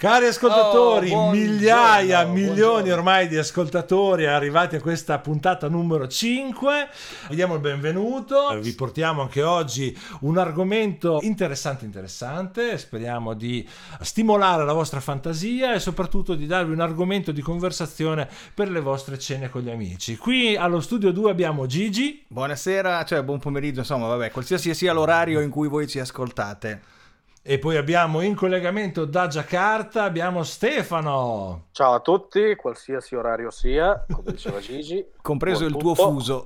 Cari ascoltatori, Oh, buongiorno, migliaia, milioni buongiorno. ormai di ascoltatori arrivati a questa puntata numero 5. Vi diamo il benvenuto. Vi portiamo anche oggi un argomento interessante interessante. Speriamo di stimolare la vostra fantasia e soprattutto di darvi un argomento di conversazione per le vostre cene con gli amici. Qui allo studio 2 abbiamo Gigi. Buonasera, cioè buon pomeriggio, insomma, vabbè, qualsiasi sia l'orario in cui voi ci ascoltate. E poi abbiamo in collegamento da Giacarta abbiamo Stefano. Ciao a tutti, qualsiasi orario sia, come diceva Gigi. Compreso il tuo fuso.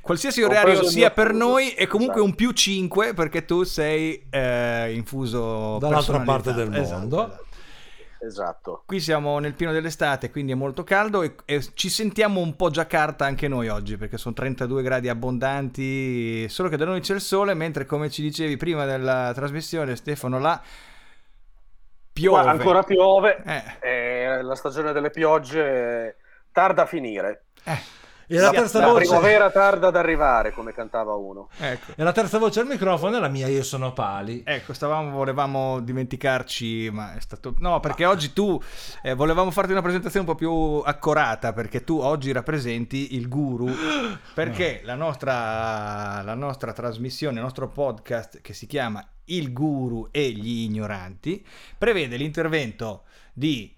qualsiasi Compreso orario sia per fuso, noi è comunque esatto. un più 5 perché tu sei eh, in fuso Dall'altra parte del personalizzato. mondo. Esatto, esatto. Esatto. Qui siamo nel pieno dell'estate, quindi è molto caldo e, e ci sentiamo un po' Giacarta anche noi oggi perché sono 32 gradi abbondanti, solo che da noi c'è il sole, mentre come ci dicevi prima della trasmissione Stefano là piove. Qua ancora piove, Eh. eh, la stagione delle piogge tarda a finire. Eh, E la terza La voce primavera tarda ad arrivare, come cantava uno. ecco. E la terza voce al microfono è la mia, io sono Pali. Ecco, stavamo, volevamo dimenticarci, ma è stato... No, perché oggi tu eh, volevamo farti una presentazione un po' più accorata, perché tu oggi rappresenti il guru, perché la nostra, la nostra trasmissione, il nostro podcast che si chiama Il guru e gli ignoranti, prevede l'intervento di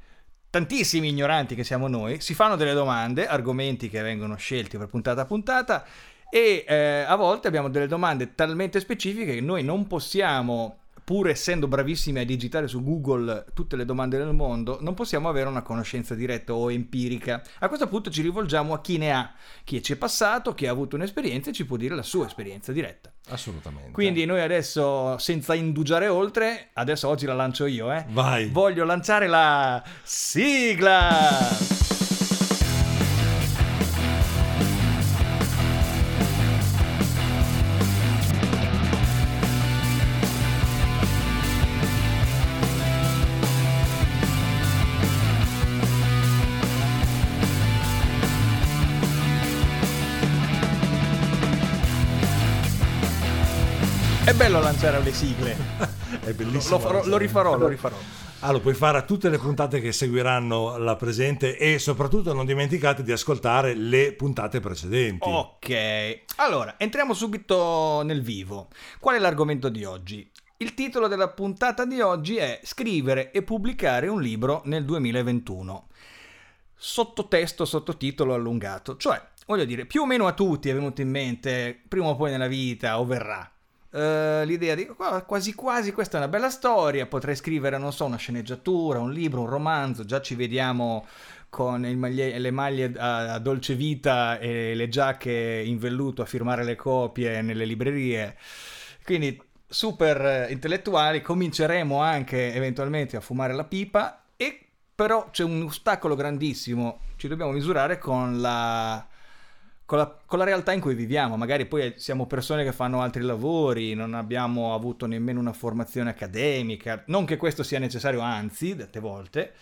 tantissimi ignoranti che siamo noi, si fanno delle domande, argomenti che vengono scelti per puntata a puntata e eh, a volte abbiamo delle domande talmente specifiche che noi non possiamo, pur essendo bravissimi a digitare su Google tutte le domande del mondo, non possiamo avere una conoscenza diretta o empirica. A questo punto ci rivolgiamo a chi ne ha, chi ci è passato, chi ha avuto un'esperienza e ci può dire la sua esperienza diretta. Assolutamente. Quindi noi adesso, senza indugiare oltre, adesso oggi la lancio io, eh. vai. Voglio lanciare la sigla! Bello lanciare le sigle. È bellissimo. Lo, farò- lo rifarò, lo rifarò. Ah, lo puoi fare a tutte le puntate che seguiranno la presente e soprattutto non dimenticate di ascoltare le puntate precedenti. Ok, allora entriamo subito nel vivo. Qual è l'argomento di oggi? Il titolo della puntata di oggi è Scrivere e pubblicare un libro nel 2021. Sottotesto, sottotitolo allungato. Cioè, voglio dire, più o meno a tutti è venuto in mente, prima o poi nella vita, o verrà, eh, l'idea di "Qua- quasi quasi questa è una bella storia, potrei scrivere, non so, una sceneggiatura, un libro, un romanzo, già ci vediamo con maglie- le maglie a, a dolce vita e le giacche in velluto a firmare le copie nelle librerie. Quindi super eh, intellettuali, cominceremo anche eventualmente a fumare la pipa e però c'è un ostacolo grandissimo, ci dobbiamo misurare con la, con la, con la realtà in cui viviamo. Magari poi siamo persone che fanno altri lavori, non abbiamo avuto nemmeno una formazione accademica, non che questo sia necessario, anzi, dette volte,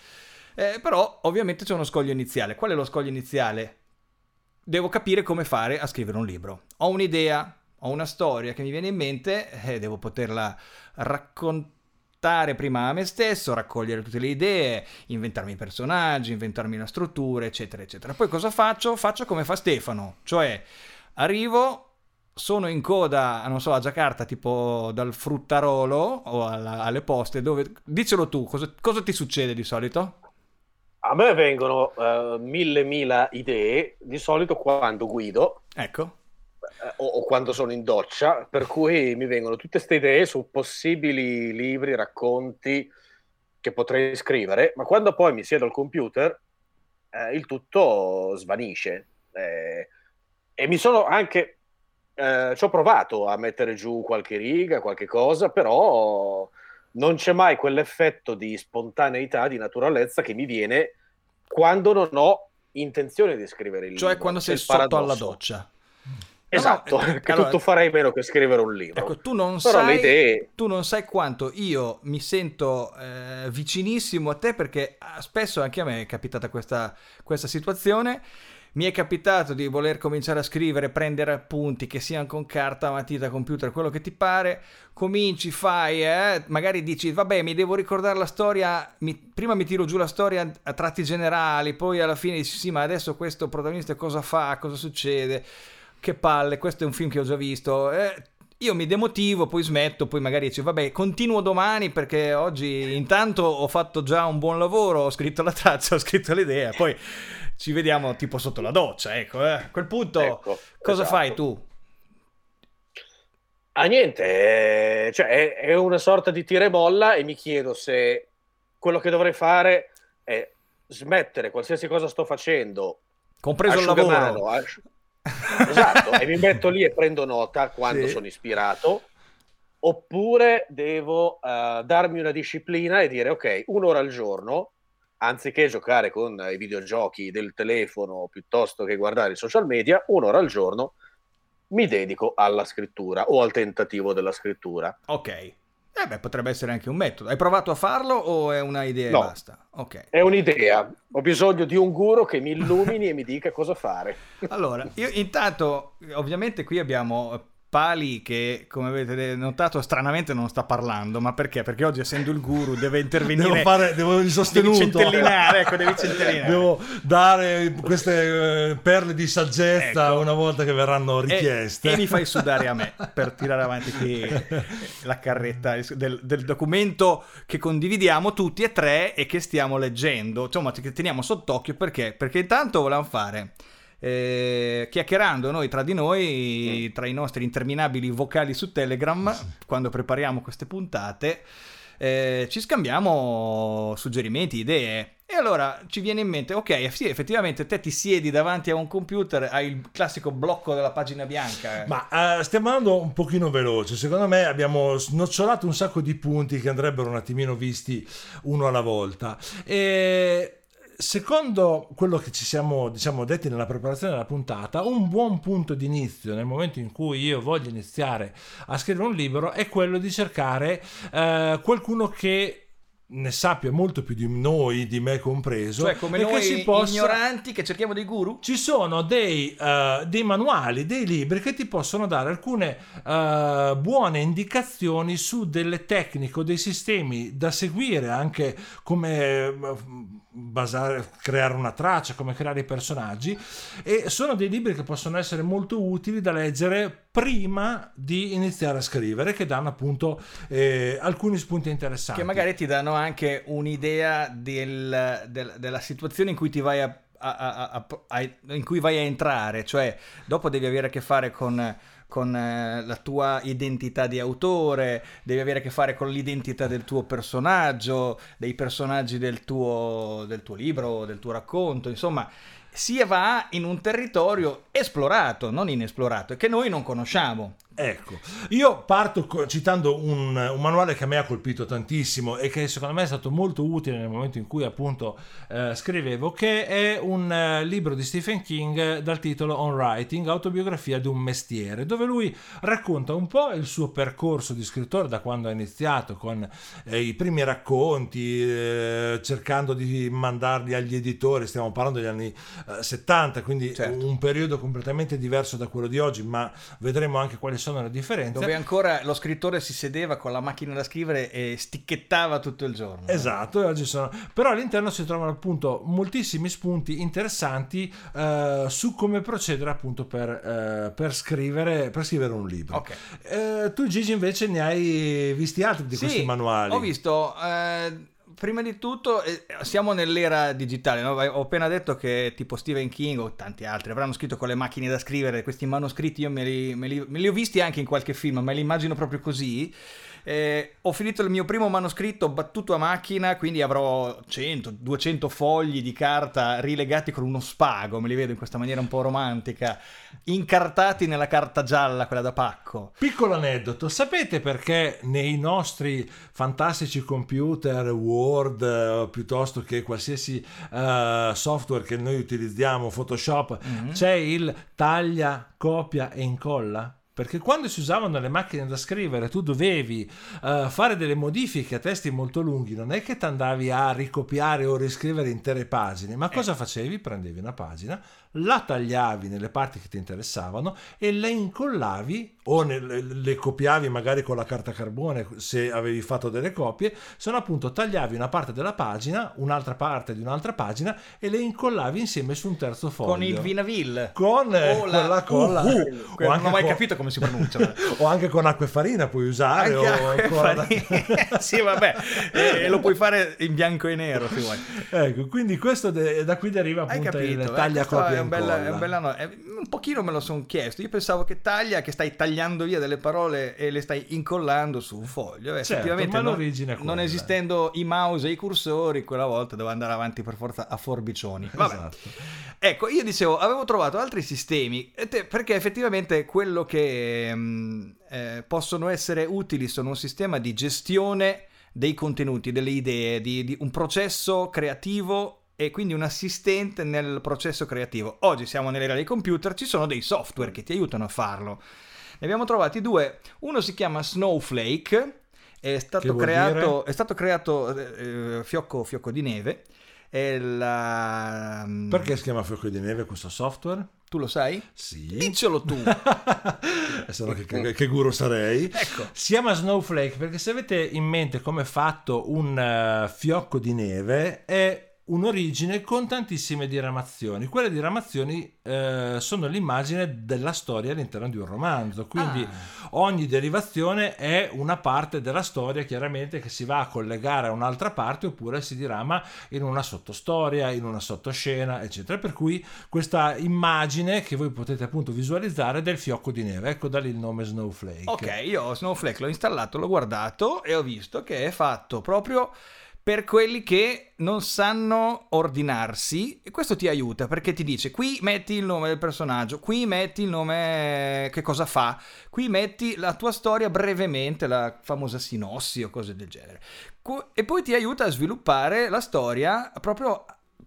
eh, però ovviamente c'è uno scoglio iniziale. Qual è lo scoglio iniziale? Devo capire come fare a scrivere un libro. Ho un'idea, ho una storia che mi viene in mente e devo poterla raccontare prima a me stesso, raccogliere tutte le idee, inventarmi i personaggi, inventarmi la struttura, eccetera, eccetera. Poi cosa faccio? Faccio come fa Stefano, cioè arrivo, sono in coda, non so, a Giacarta, tipo dal fruttarolo o alla- alle poste, dove... Dicelo tu, cosa, cosa ti succede di solito? A me vengono eh, mille mila idee, di solito quando guido Ecco. O, o quando sono in doccia, per cui mi vengono tutte queste idee su possibili libri, racconti che potrei scrivere, ma quando poi mi siedo al computer eh, il tutto svanisce. Eh, e mi sono anche... eh, ci ho provato a mettere giù qualche riga, qualche cosa, però non c'è mai quell'effetto di spontaneità, di naturalezza che mi viene quando non ho intenzione di scrivere il libro. Cioè quando sei sotto alla doccia. Esatto, No, che allora- tutto farei meno che scrivere un libro. Ecco, tu non, Però sai, idee- tu non sai quanto io mi sento eh, vicinissimo a te perché ah, spesso anche a me è capitata questa, questa situazione. mi è capitato di voler cominciare a scrivere, prendere appunti, che siano con carta, matita, computer, quello che ti pare, cominci, fai, eh, magari dici, vabbè, mi devo ricordare la storia, mi, prima mi tiro giù la storia a tratti generali, poi alla fine dici, sì, ma adesso questo protagonista cosa fa, cosa succede, che palle, questo è un film che ho già visto, eh, io mi demotivo, poi smetto, poi magari dici vabbè continuo domani perché oggi intanto ho fatto già un buon lavoro, ho scritto la traccia, ho scritto l'idea, poi ci vediamo tipo sotto la doccia, ecco, eh. a quel punto ecco, cosa esatto. fai tu? Ah niente, eh, cioè è, è una sorta di tira e molla e mi chiedo se quello che dovrei fare è smettere qualsiasi cosa sto facendo, compreso il lavoro. Asci- esatto, e mi metto lì e prendo nota quando sì. sono ispirato, oppure devo uh, darmi una disciplina e dire ok, un'ora al giorno anziché giocare con i videogiochi del telefono piuttosto che guardare i social media, un'ora al giorno mi dedico alla scrittura o al tentativo della scrittura. Ok. Eh beh, potrebbe essere anche un metodo. Hai provato a farlo o è una idea no, e basta? Ok. È un'idea. Ho bisogno di un guru che mi illumini e mi dica cosa fare. Allora, io intanto, ovviamente qui abbiamo Pali che come avete notato stranamente non sta parlando ma perché? perché oggi essendo il guru deve intervenire devo fare devo il sostenuto. devi centellinare ecco devi centellinare. Devo dare queste eh, perle di saggezza ecco. una volta che verranno richieste. e, e, mi fai sudare a me per tirare avanti qui la carretta del, del, documento che condividiamo tutti e tre e che stiamo leggendo. Insomma che teniamo sott'occhio perché? Perché intanto volevamo fare eh, chiacchierando noi tra di noi, tra i nostri interminabili vocali su Telegram, quando prepariamo queste puntate, eh, ci scambiamo suggerimenti, idee. E allora ci viene in mente, ok, sì, effettivamente te ti siedi davanti a un computer, hai il classico blocco della pagina bianca. Ma uh, stiamo andando un pochino veloce, secondo me abbiamo snocciolato un sacco di punti che andrebbero un attimino visti uno alla volta. E secondo quello che ci siamo diciamo, detti nella preparazione della puntata, un buon punto di inizio nel momento in cui io voglio iniziare a scrivere un libro è quello di cercare eh, qualcuno che ne sappia molto più di noi, di me compreso. Cioè, come noi che possa... ignoranti che cerchiamo dei guru? Ci sono dei, uh, dei, manuali, dei libri che ti possono dare alcune uh, buone indicazioni su delle tecniche o dei sistemi da seguire, anche come basare, creare una traccia, come creare i personaggi. E sono dei libri che possono essere molto utili da leggere prima di iniziare a scrivere, che danno appunto eh, alcuni spunti interessanti. Che magari ti danno anche un'idea del, del, della situazione in cui ti vai a, a, a, in cui vai a entrare, cioè dopo devi avere a che fare con con eh, la tua identità di autore, devi avere a che fare con l'identità del tuo personaggio, dei personaggi del tuo, del tuo libro, del tuo racconto, insomma si va in un territorio esplorato, non inesplorato, e che noi non conosciamo. Ecco, io parto citando un, un, manuale che a me ha colpito tantissimo e che secondo me è stato molto utile nel momento in cui appunto eh, scrivevo, che è un eh, libro di Stephen King dal titolo On Writing, autobiografia di un mestiere, dove lui racconta un po' il suo percorso di scrittore da quando ha iniziato con eh, i primi racconti, eh, cercando di mandarli agli editori, stiamo parlando degli anni 70, quindi certo. un periodo completamente diverso da quello di oggi, ma vedremo anche quali sono le differenze. Dove ancora lo scrittore si sedeva con la macchina da scrivere e sticchettava tutto il giorno. Esatto, oggi sono... però all'interno si trovano appunto moltissimi spunti interessanti uh, su come procedere appunto per, uh, per, scrivere, per scrivere un libro. Okay. Uh, tu Gigi invece ne hai visti altri di sì, questi manuali? Ho visto prima di tutto eh, siamo nell'era digitale, no? ho appena detto che tipo Stephen King o tanti altri avranno scritto con le macchine da scrivere, questi manoscritti io me li, me li, me li ho visti anche in qualche film, me li immagino proprio così eh, ho finito il mio primo manoscritto battuto a macchina, quindi avrò 100-200 fogli di carta rilegati con uno spago, me li vedo in questa maniera un po' romantica, incartati nella carta gialla, quella da pacco. Piccolo aneddoto, sapete perché nei nostri fantastici computer Word uh, piuttosto che qualsiasi uh, software che noi utilizziamo, Photoshop, mm-hmm. c'è il taglia, copia e incolla? Perché quando si usavano le macchine da scrivere tu dovevi uh, fare delle modifiche a testi molto lunghi, non è che ti andavi a ricopiare o riscrivere intere pagine, ma cosa eh. facevi? Prendevi una pagina, la tagliavi nelle parti che ti interessavano e le incollavi o ne, le copiavi magari con la carta carbone se avevi fatto delle copie, se no appunto tagliavi una parte della pagina, un'altra parte di un'altra pagina e le incollavi insieme su un terzo foglio. Con il Vinaville. Con, eh, con la colla. Uh, uh, non ho mai con... capito come si pronuncia. o anche con acqua e farina puoi usare. o ancora sì, vabbè, e, lo puoi fare in bianco e nero se vuoi. Ecco, quindi questo de- da qui deriva appunto il taglia copia è un, è un, bella no- un pochino me lo sono chiesto. Io pensavo che taglia, che stai tagliando via delle parole e le stai incollando su un foglio. Eh, certo, ma non, l'origine non esistendo i mouse e i cursori, quella volta doveva andare avanti per forza a forbicioni. Vabbè. Esatto. Ecco, io dicevo, avevo trovato altri sistemi perché effettivamente quello che mh, mm, eh, possono essere utili sono un sistema di gestione dei contenuti, delle idee, di, di un processo creativo e quindi un assistente nel processo creativo. Oggi siamo nell'era dei computer, ci sono dei software che ti aiutano a farlo. Ne abbiamo trovati due, uno si chiama Snowflake, è stato creato, è stato creato eh, fiocco, fiocco di neve. La... Mm, Perché si chiama fiocco di neve questo software? Tu lo sai? Sì. Diccelo tu. che, che, che, guru sarei. Ecco. Si chiama Snowflake perché se avete in mente come è fatto un uh, fiocco di neve è un'origine con tantissime diramazioni. Quelle diramazioni eh, sono l'immagine della storia all'interno di un romanzo, quindi ah. ogni derivazione è una parte della storia chiaramente che si va a collegare a un'altra parte oppure si dirama in una sottostoria, in una sottoscena, eccetera. Per cui questa immagine che voi potete appunto visualizzare del fiocco di neve, ecco da lì il nome Snowflake. Ok, io Snowflake l'ho installato, l'ho guardato e ho visto che è fatto proprio per quelli che non sanno ordinarsi e questo ti aiuta perché ti dice qui metti il nome del personaggio, qui metti il nome che cosa fa, qui metti la tua storia brevemente, la famosa sinossi o cose del genere. E poi ti aiuta a sviluppare la storia proprio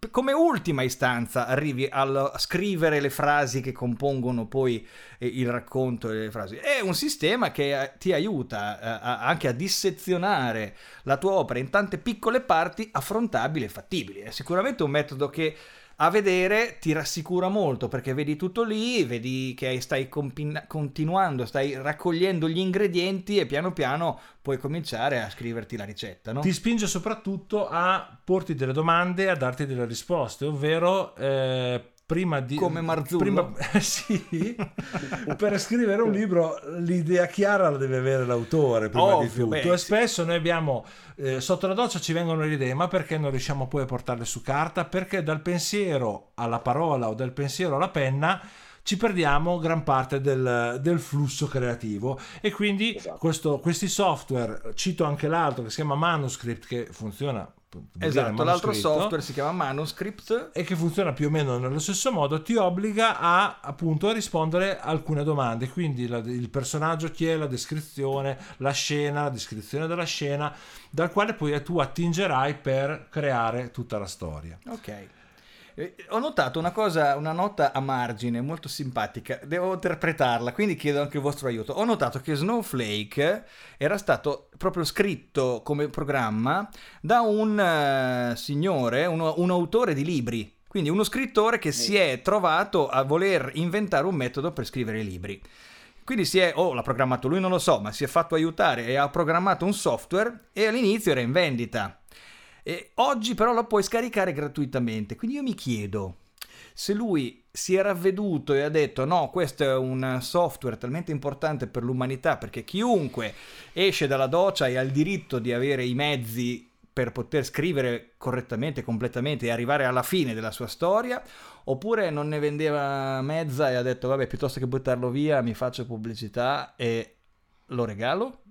come ultima istanza arrivi a scrivere le frasi che compongono poi eh, il racconto e le frasi. È un sistema che eh, ti aiuta eh, anche a dissezionare la tua opera in tante piccole parti affrontabili e fattibili. È sicuramente un metodo che a vedere ti rassicura molto perché vedi tutto lì, vedi che stai compin- continuando, stai raccogliendo gli ingredienti e piano piano puoi cominciare a scriverti la ricetta. No? Ti spinge soprattutto a porti delle domande e a darti delle risposte, ovvero eh, prima di... Come Marzullo. Prima, sì, per scrivere un libro l'idea chiara la deve avere l'autore prima Ovvio, di tutto. Beh, e spesso noi abbiamo, eh, sotto la doccia ci vengono le idee, ma perché non riusciamo poi a portarle su carta? Perché dal pensiero alla parola o dal pensiero alla penna ci perdiamo gran parte del, del flusso creativo e quindi esatto. questo, questi software, cito anche l'altro che si chiama Manuscript che funziona Esatto, l'altro software si chiama Manuscript e che funziona più o meno nello stesso modo, ti obbliga a appunto a rispondere a alcune domande, quindi la, il personaggio chi è, la descrizione, la scena, la descrizione della scena, dal quale poi tu attingerai per creare tutta la storia. Ok. Eh, ho notato una cosa, una nota a margine molto simpatica, devo interpretarla, quindi chiedo anche il vostro aiuto. Ho notato che Snowflake era stato proprio scritto come programma da un uh, signore, uno, un autore di libri, quindi uno scrittore che si è trovato a voler inventare un metodo per scrivere libri. Quindi si è, o oh, l'ha programmato lui, non lo so, ma si è fatto aiutare e ha programmato un software e all'inizio era in vendita e oggi però lo puoi scaricare gratuitamente. Quindi io mi chiedo se lui si è ravveduto e ha detto no, questo è un software talmente importante per l'umanità perché chiunque esce dalla doccia e ha il diritto di avere i mezzi per poter scrivere correttamente, completamente e arrivare alla fine della sua storia, oppure non ne vendeva mezza e ha detto vabbè piuttosto che buttarlo via mi faccio pubblicità e lo regalo?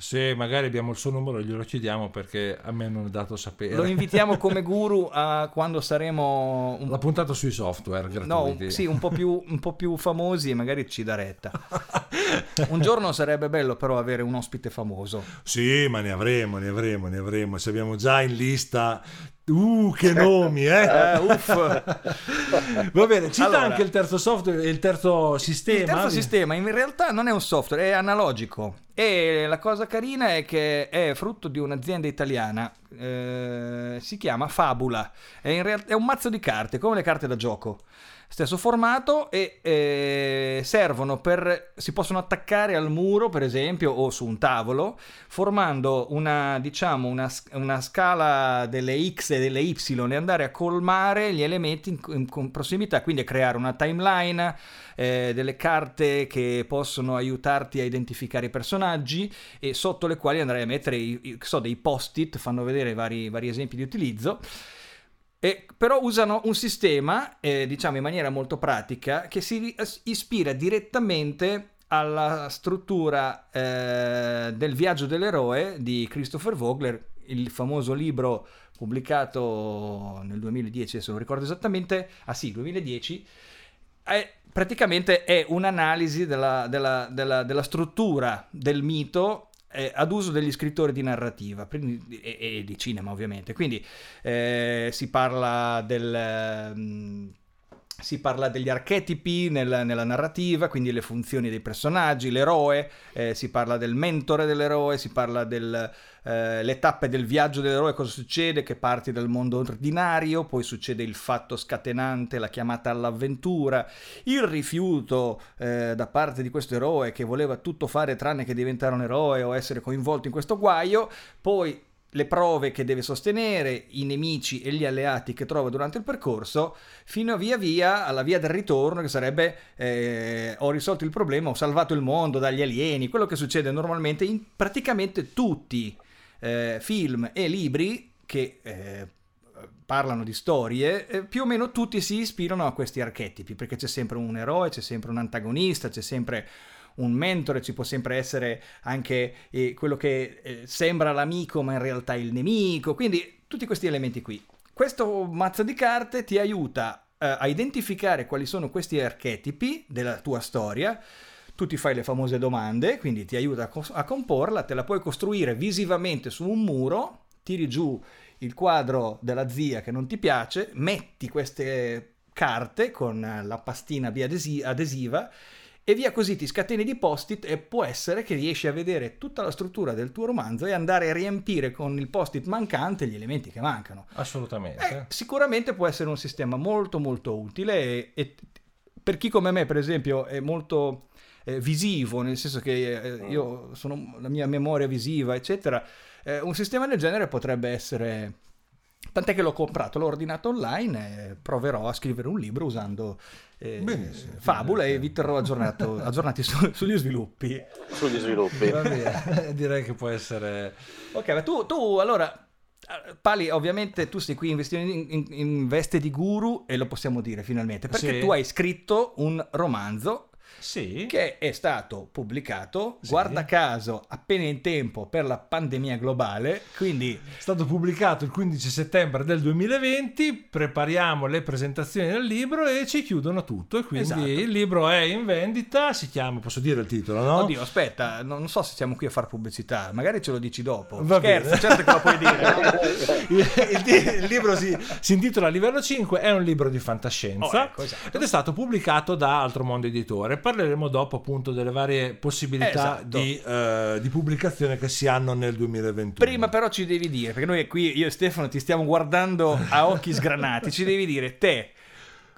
Se magari abbiamo il suo numero glielo chiediamo perché a me non è dato sapere. Lo invitiamo come guru a quando saremo... Un... La puntata sui software gratuiti. No, sì, un po, più, un po' più famosi e magari ci dà retta. un giorno sarebbe bello però avere un ospite famoso. Sì, ma ne avremo, ne avremo, ne avremo. Se abbiamo già in lista Uh, che nomi, eh? eh uff. Va bene, cita allora, anche il terzo software, il terzo sistema. Il terzo sistema in realtà non è un software, è analogico. E la cosa carina è che è frutto di un'azienda italiana, eh, si chiama Fabula. È, in realtà, è un mazzo di carte, come le carte da gioco stesso formato e eh, servono per si possono attaccare al muro per esempio o su un tavolo formando una diciamo una, una scala delle x e delle y e andare a colmare gli elementi in, in, in prossimità quindi a creare una timeline eh, delle carte che possono aiutarti a identificare i personaggi e sotto le quali andrai a mettere i, so, dei post-it fanno vedere vari, vari esempi di utilizzo e, però usano un sistema, eh, diciamo in maniera molto pratica, che si ispira direttamente alla struttura eh, del viaggio dell'eroe di Christopher Vogler, il famoso libro pubblicato nel 2010, se non ricordo esattamente, ah sì, 2010, è, praticamente è un'analisi della, della, della, della struttura del mito eh, ad uso degli scrittori di narrativa e, e di cinema ovviamente. Quindi eh, si parla del... Um, si parla degli archetipi nel, nella narrativa, quindi le funzioni dei personaggi, l'eroe, eh, si parla del mentore dell'eroe, si parla delle eh, tappe del viaggio dell'eroe, cosa succede, che parti dal mondo ordinario, poi succede il fatto scatenante, la chiamata all'avventura, il rifiuto eh, da parte di questo eroe che voleva tutto fare tranne che diventare un eroe o essere coinvolto in questo guaio, poi le prove che deve sostenere, i nemici e gli alleati che trova durante il percorso, fino a via via alla via del ritorno, che sarebbe eh, ho risolto il problema, ho salvato il mondo dagli alieni, quello che succede normalmente in praticamente tutti eh, film e libri che eh, parlano di storie, eh, più o meno tutti si ispirano a questi archetipi, perché c'è sempre un eroe, c'è sempre un antagonista, c'è sempre un mentore, ci può sempre essere anche eh, quello che eh, sembra l'amico ma in realtà il nemico, quindi tutti questi elementi qui. Questo mazzo di carte ti aiuta eh, a identificare quali sono questi archetipi della tua storia, tu ti fai le famose domande, quindi ti aiuta a comporla, te la puoi costruire visivamente su un muro, tiri giù il quadro della zia che non ti piace, metti queste carte con la pastina adesiva e via così ti scateni di post-it e può essere che riesci a vedere tutta la struttura del tuo romanzo e andare a riempire con il post-it mancante gli elementi che mancano. Assolutamente. Eh, sicuramente può essere un sistema molto molto utile e, e per chi come me per esempio è molto eh, visivo, nel senso che eh, io sono la mia memoria visiva eccetera, eh, un sistema del genere potrebbe essere Tant'è che l'ho comprato, l'ho ordinato online e proverò a scrivere un libro usando eh, Benissimo, fabula e vi terrò aggiornati su, sugli sviluppi. Sugli sviluppi. direi che può essere... Ok, ma tu, tu allora... Pali, ovviamente tu sei qui in, in, in, veste di guru e lo possiamo dire finalmente, perché sì. tu hai scritto un romanzo sì. che è stato pubblicato, sì. guarda caso, appena in tempo per la pandemia globale, quindi... È stato pubblicato il 15 settembre del 2020, prepariamo le presentazioni del libro e ci chiudono tutto e quindi esatto. il libro è in vendita, si chiama, posso dire il titolo, no? Oddio, aspetta, non so se siamo qui a fare pubblicità, magari ce lo dici dopo. Va Scherzo, bene. certo che lo puoi dire. Il, il, libro si, si, intitola Livello 5, è un libro di fantascienza oh, ecco, esatto. ed è stato pubblicato da Altro Mondo Editore parleremo dopo appunto delle varie possibilità esatto. di, uh, di, pubblicazione che si hanno nel 2021. Prima però ci devi dire, perché noi qui, io e Stefano, ti stiamo guardando a occhi sgranati, ci devi dire, te,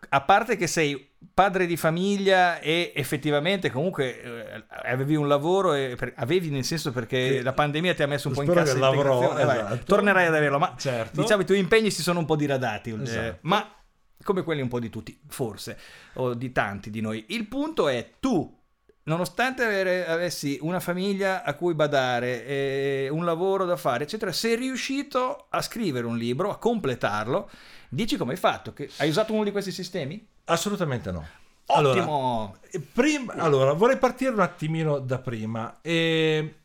a parte che sei padre di famiglia e effettivamente comunque eh, avevi un lavoro e per, avevi nel senso perché che, la pandemia ti ha messo un po' in cassa lavoro, esatto. tornerai ad averlo ma certo. diciamo i tuoi impegni si sono un po' diradati eh, esatto. eh, ma come quelli un po' di tutti, forse, o di tanti di noi. Il punto è tu, nonostante avere, avessi una famiglia a cui badare, un lavoro da fare, eccetera, sei riuscito a scrivere un libro, a completarlo. Dici come hai fatto? Che hai usato uno di questi sistemi? Assolutamente no. Ottimo! Allora, prima, allora vorrei partire un attimino da prima. E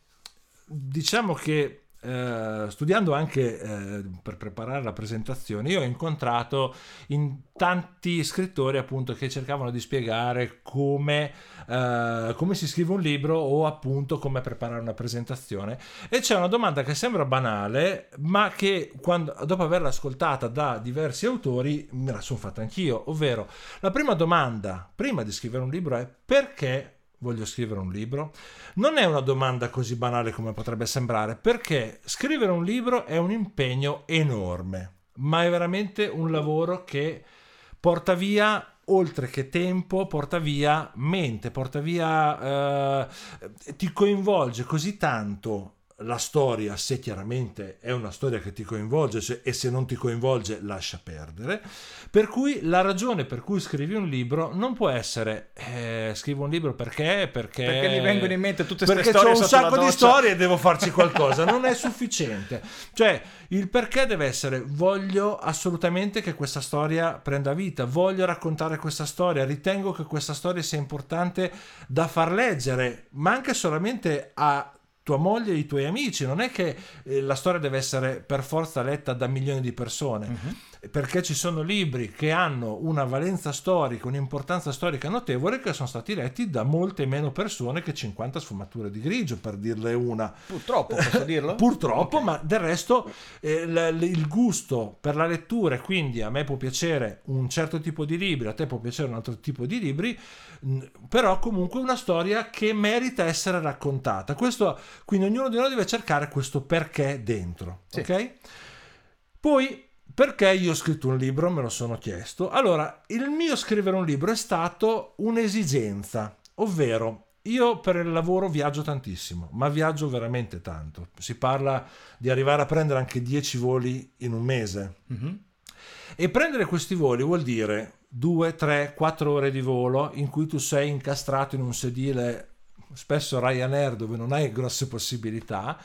diciamo che eh, studiando anche eh, per preparare la presentazione, io ho incontrato in tanti scrittori appunto che cercavano di spiegare come, eh, come si scrive un libro o appunto come preparare una presentazione. E c'è una domanda che sembra banale, ma che quando, dopo averla ascoltata da diversi autori me la sono fatta anch'io, ovvero la prima domanda prima di scrivere un libro è perché voglio scrivere un libro? Non è una domanda così banale come potrebbe sembrare, perché scrivere un libro è un impegno enorme, ma è veramente un lavoro che porta via oltre che tempo, porta via mente, porta via, eh, ti coinvolge così tanto la storia, se chiaramente è una storia che ti coinvolge se, e se non ti coinvolge lascia perdere. Per cui la ragione per cui scrivi un libro non può essere eh, scrivo un libro perché perché, perché mi vengono in mente tutte queste storie perché ho un sacco di storie e devo farci qualcosa, non è sufficiente. Cioè, il perché deve essere voglio assolutamente che questa storia prenda vita, voglio raccontare questa storia, ritengo che questa storia sia importante da far leggere, ma anche solamente a tua moglie e i tuoi amici, non è che eh, la storia deve essere per forza letta da milioni di persone. Uh-huh perché ci sono libri che hanno una valenza storica, un'importanza storica notevole che sono stati letti da molte meno persone che 50 sfumature di grigio, per dirle una. Purtroppo, posso dirlo? Purtroppo, okay. ma del resto eh, l- il gusto per la lettura, quindi a me può piacere un certo tipo di libri, a te può piacere un altro tipo di libri, mh, però comunque una storia che merita essere raccontata. Questo, quindi ognuno di noi deve cercare questo perché dentro, sì. ok? Poi perché io ho scritto un libro? Me lo sono chiesto. Allora, il mio scrivere un libro è stato un'esigenza, ovvero io per il lavoro viaggio tantissimo, ma viaggio veramente tanto. Si parla di arrivare a prendere anche 10 voli in un mese. Mm-hmm. E prendere questi voli vuol dire 2, 3, 4 ore di volo in cui tu sei incastrato in un sedile, spesso Ryanair, dove non hai grosse possibilità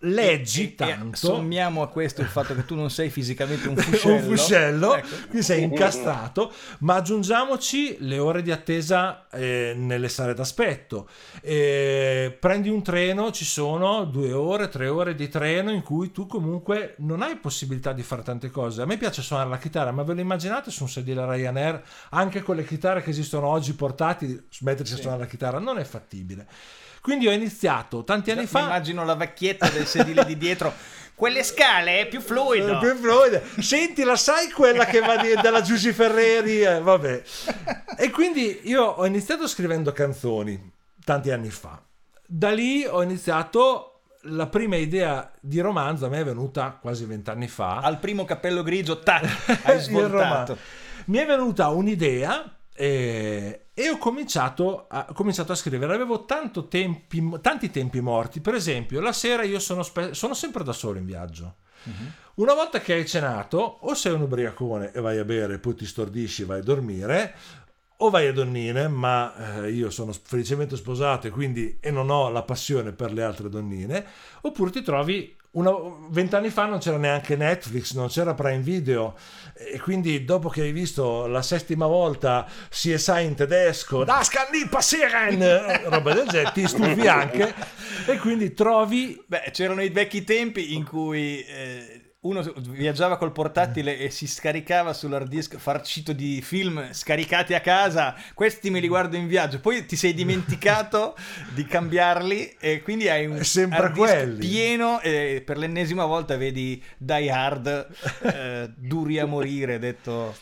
leggi tanto. E sommiamo a questo il fatto che tu non sei fisicamente un fuscello. un fuscello, ecco. quindi sei incastrato, ma aggiungiamoci le ore di attesa eh, nelle sale d'aspetto. Eh, prendi un treno, ci sono due ore, tre ore di treno in cui tu comunque non hai possibilità di fare tante cose. A me piace suonare la chitarra, ma ve lo immaginate su un sedile Ryanair, anche con le chitarre che esistono oggi portati, smettersi sì. a suonare la chitarra? Non è fattibile. Quindi ho iniziato tanti anni fa. Immagino la vecchietta del sedile di dietro. Quelle scale è più fluido. più fluido. Senti, la sai quella che va di, dalla Giussi Ferreri? Eh, vabbè. E quindi io ho iniziato scrivendo canzoni tanti anni fa. Da lì ho iniziato la prima idea di romanzo a me è venuta quasi vent'anni fa. Al primo cappello grigio, tac, hai svoltato. Mi è venuta un'idea e, e ho cominciato a, cominciato a, scrivere. Avevo tempi, tanti tempi morti. Per esempio, la sera io sono, spe- sono sempre da solo in viaggio. Uh-huh. Una volta che hai cenato, o sei un ubriacone e vai a bere, poi ti stordisci e vai a dormire, o vai a donnine, ma eh, io sono felicemente sposato e quindi e non ho la passione per le altre donnine, oppure ti trovi vent'anni fa non c'era neanche Netflix, non c'era Prime Video e quindi dopo che hai visto la settima volta CSI in tedesco, Das kann nie passieren, roba del genere, ti stufi anche e quindi trovi... Beh, c'erano i vecchi tempi in cui... Eh uno viaggiava col portatile e si scaricava sull'hard disk farcito di film scaricati a casa, questi me li guardo in viaggio, poi ti sei dimenticato di cambiarli e quindi hai un Sempre quelli. pieno e per l'ennesima volta vedi Die Hard eh, duri a morire, detto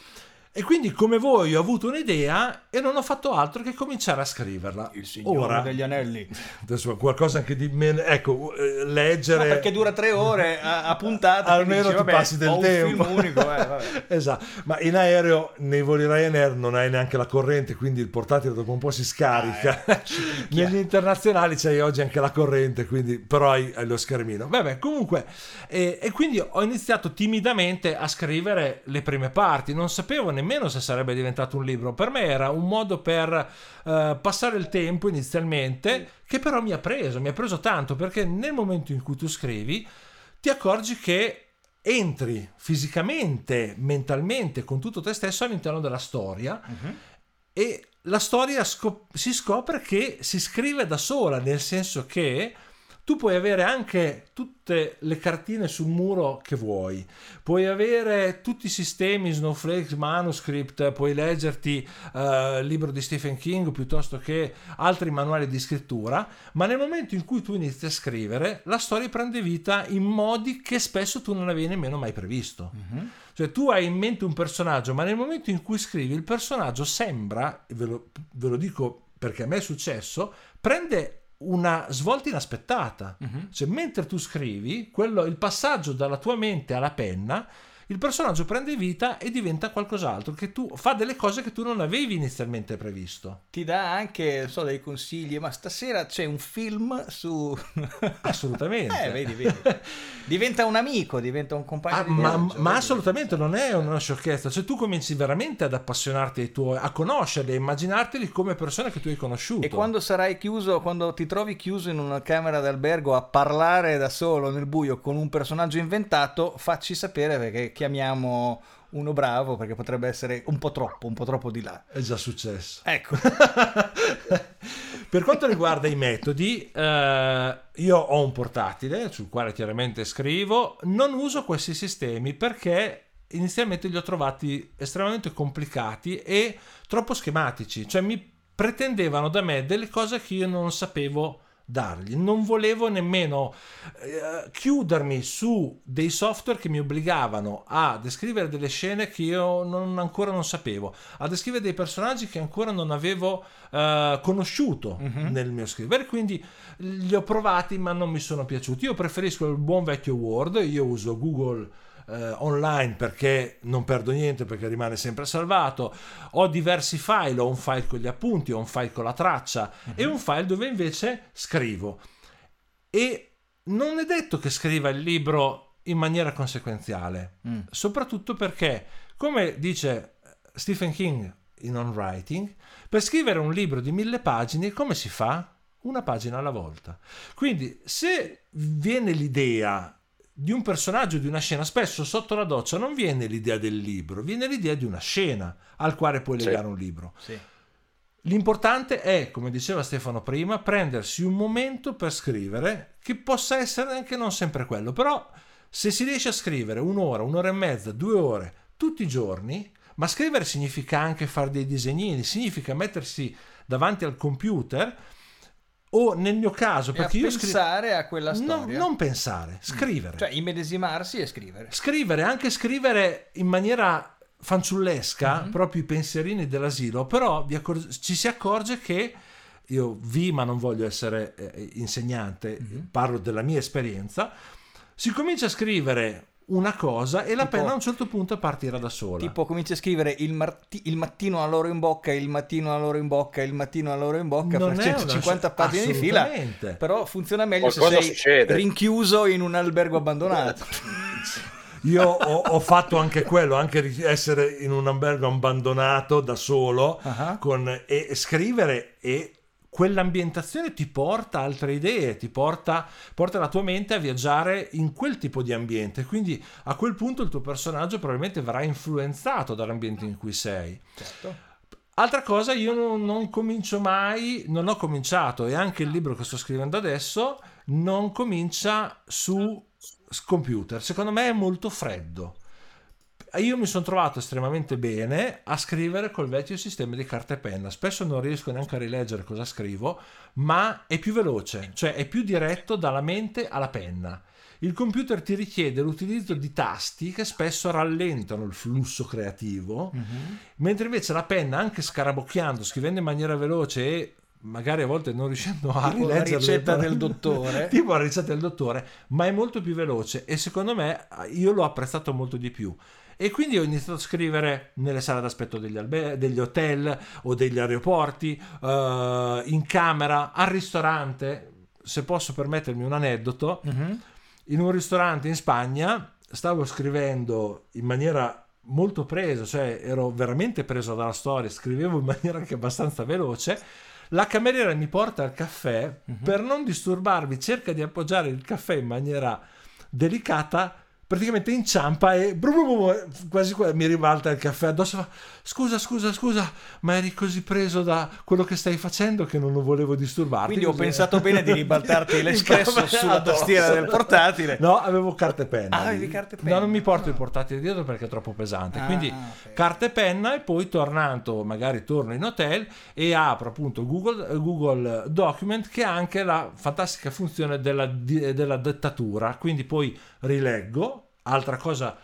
e quindi, come voi, ho avuto un'idea e non ho fatto altro che cominciare a scriverla. Il Signore Ora, degli Anelli. Adesso qualcosa anche di meno. Ecco, eh, leggere. Ma perché dura tre ore a, a puntata. Almeno dici, ti passi del tempo. Unico, eh, esatto. Ma in aereo, nei voli Ryanair, non hai neanche la corrente, quindi il portatile dopo un po' si scarica. Ah, eh, Negli internazionali c'hai oggi anche la corrente, quindi però hai, hai lo schermino. Vabbè, comunque. E, e quindi ho iniziato timidamente a scrivere le prime parti. Non sapevo nemmeno nemmeno se sarebbe diventato un libro. Per me era un modo per uh, passare il tempo inizialmente, che però mi ha preso, mi ha preso tanto, perché nel momento in cui tu scrivi ti accorgi che entri fisicamente, mentalmente, con tutto te stesso all'interno della storia uh-huh. e la storia scop- si scopre che si scrive da sola, nel senso che tu puoi avere anche tutte le cartine sul muro che vuoi, puoi avere tutti i sistemi Snowflake, Manuscript, puoi leggerti uh, il libro di Stephen King piuttosto che altri manuali di scrittura, ma nel momento in cui tu inizi a scrivere, la storia prende vita in modi che spesso tu non avevi nemmeno mai previsto. Mm-hmm. Cioè tu hai in mente un personaggio, ma nel momento in cui scrivi il personaggio sembra, ve lo, ve lo dico perché a me è successo, prende una svolta inaspettata. Uh-huh. Cioè, mentre tu scrivi, quello, il passaggio dalla tua mente alla penna il personaggio prende vita e diventa qualcos'altro, che tu fa delle cose che tu non avevi inizialmente previsto. Ti dà anche, so, dei consigli, ma stasera c'è un film su... Assolutamente. eh, vedi, vedi. Diventa un amico, diventa un compagno ah, di ma, viaggio, ma assolutamente non è una sciocchezza, cioè tu cominci veramente ad appassionarti ai tuoi, a conoscerli, a immaginarteli come persone che tu hai conosciuto. E quando sarai chiuso, quando ti trovi chiuso in una camera d'albergo a parlare da solo nel buio con un personaggio inventato, facci sapere perché chiamiamo uno bravo perché potrebbe essere un po' troppo, un po' troppo di là. È già successo. Ecco. per quanto riguarda i metodi, eh, io ho un portatile sul quale chiaramente scrivo, non uso questi sistemi perché inizialmente li ho trovati estremamente complicati e troppo schematici, cioè mi pretendevano da me delle cose che io non sapevo dargli. Non volevo nemmeno eh, chiudermi su dei software che mi obbligavano a descrivere delle scene che io non, ancora non sapevo, a descrivere dei personaggi che ancora non avevo eh, conosciuto uh-huh. nel mio scrivere. Quindi li ho provati, ma non mi sono piaciuti. Io preferisco il buon vecchio Word. Io uso Google eh, online perché non perdo niente perché rimane sempre salvato ho diversi file ho un file con gli appunti ho un file con la traccia uh-huh. e un file dove invece scrivo e non è detto che scriva il libro in maniera conseguenziale mm. soprattutto perché come dice Stephen King in On Writing per scrivere un libro di mille pagine come si fa? una pagina alla volta quindi se viene l'idea di un personaggio, di una scena. Spesso sotto la doccia non viene l'idea del libro, viene l'idea di una scena al quale puoi legare sì. un libro. Sì. L'importante è, come diceva Stefano prima, prendersi un momento per scrivere, che possa essere anche non sempre quello, però se si riesce a scrivere un'ora, un'ora e mezza, due ore tutti i giorni, ma scrivere significa anche fare dei disegnini, significa mettersi davanti al computer o nel mio caso perché io pensare scri- a quella storia no, non pensare scrivere cioè immedesimarsi e scrivere scrivere anche scrivere in maniera fanciullesca mm-hmm. proprio i pensierini dell'asilo però accor- ci si accorge che io vi ma non voglio essere eh, insegnante mm-hmm. parlo della mia esperienza si comincia a scrivere una cosa e la tipo, penna a un certo punto partirà da sola. Tipo comincia a scrivere il, marti- il, mattino a loro in bocca, il mattino a loro in bocca, il mattino a loro in bocca non per 150 una... pagine di fila. Però funziona meglio Qualcosa se sei succede. rinchiuso in un albergo abbandonato. Io ho, ho, fatto anche quello, anche essere in un albergo abbandonato da solo uh-huh. con, e scrivere e quell'ambientazione ti porta altre idee, ti porta, porta, la tua mente a viaggiare in quel tipo di ambiente. Quindi a quel punto il tuo personaggio probabilmente verrà influenzato dall'ambiente in cui sei. Certo. Altra cosa, io non, non, comincio mai, non ho cominciato, e anche il libro che sto scrivendo adesso non comincia su computer. Secondo me è molto freddo io mi sono trovato estremamente bene a scrivere col vecchio sistema di carta e penna. Spesso non riesco neanche a rileggere cosa scrivo, ma è più veloce, cioè è più diretto dalla mente alla penna. Il computer ti richiede l'utilizzo di tasti che spesso rallentano il flusso creativo, uh-huh. mentre invece la penna, anche scarabocchiando, scrivendo in maniera veloce e magari a volte non riuscendo a tipo rileggere la ricetta del dottore tipo la ricetta del dottore ma è molto più veloce e secondo me io l'ho apprezzato molto di più e quindi ho iniziato a scrivere nelle sale d'aspetto degli, albe- degli hotel o degli aeroporti, uh, in camera, al ristorante. Se posso permettermi un aneddoto, uh-huh. in un ristorante in Spagna stavo scrivendo in maniera molto presa, cioè ero veramente preso dalla storia, scrivevo in maniera anche abbastanza veloce. La cameriera mi porta al caffè, uh-huh. per non disturbarvi cerca di appoggiare il caffè in maniera delicata praticamente inciampa e bru bru bru, quasi mi ribalta il caffè addosso. fa, Scusa, scusa, scusa, ma eri così preso da quello che stai facendo che non volevo disturbarti. Quindi ho Così- pensato bene di ribaltarti Il l'espresso sulla tastiera del portatile. No, avevo carta e penna. Ah, avevi carta e penna. No, non mi porto il Ah. portatile dietro perché è troppo pesante. Ah, Quindi ok. carta e penna e poi tornando, magari torno in hotel e apro appunto Google, Google Document che ha anche la fantastica funzione della, della dettatura. Quindi poi rileggo, altra cosa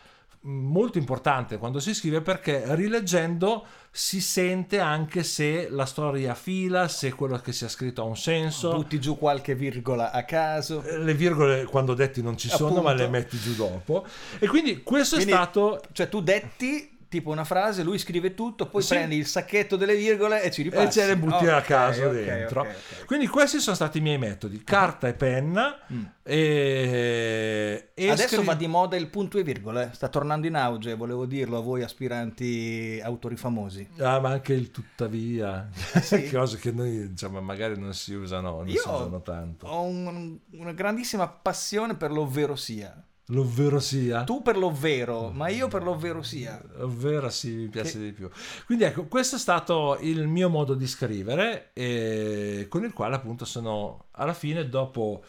molto importante quando si scrive perché rileggendo si sente anche se la storia fila, se quello che sia scritto ha un senso. Butti giù qualche virgola a caso. Le virgole quando detti non ci sono, Appunto. ma le metti giù dopo. E quindi questo Quindi- è stato. Cioè tu detti tipo una frase, lui scrive tutto, poi Sì. prendi il sacchetto delle virgole e ci ripassi. E ce le butti a Ok, caso ok, dentro. ok, ok. Quindi questi sono stati i miei metodi: carta e penna. Mm. E, e Adesso scri- va di moda il punto e virgole, sta tornando in auge, volevo dirlo a voi aspiranti autori famosi. Ah, ma anche il tuttavia, sì? cose che noi diciamo, magari non si usano, non Io si usano tanto. Ho un- una grandissima passione per l'ovvero sia. L'ovvero sia. Tu per l'ovvero, ma io per l'ovvero sia. Ovvero sì, mi piace di più. Quindi ecco, questo è stato il mio modo di scrivere, e con il quale appunto sono alla fine, dopo,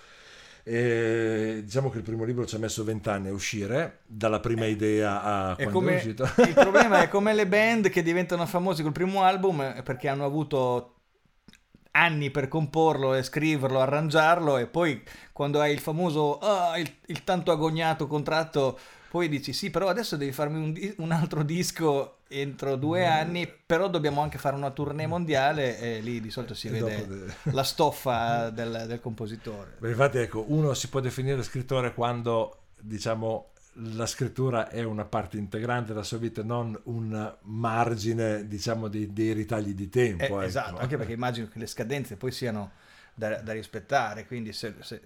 eh, diciamo che il primo libro ci ha messo vent'anni a uscire, dalla prima idea a È quando è come, uscito. il problema è come le band che diventano famose col primo album eh, perché hanno avuto anni per comporlo e scriverlo, arrangiarlo e poi quando hai il famoso ah, il, il tanto agognato contratto poi dici sì però adesso devi farmi un, di- un altro disco entro due Mm. anni però dobbiamo anche fare una tournée mondiale e lì di solito si E vede de- la stoffa del, del compositore Beh, infatti ecco, uno si può definire scrittore quando diciamo la scrittura è una parte integrante della sua vita, non un margine diciamo dei, dei ritagli di tempo. Eh, ecco. Esatto, anche perché immagino che le scadenze poi siano da, da rispettare, quindi se, se-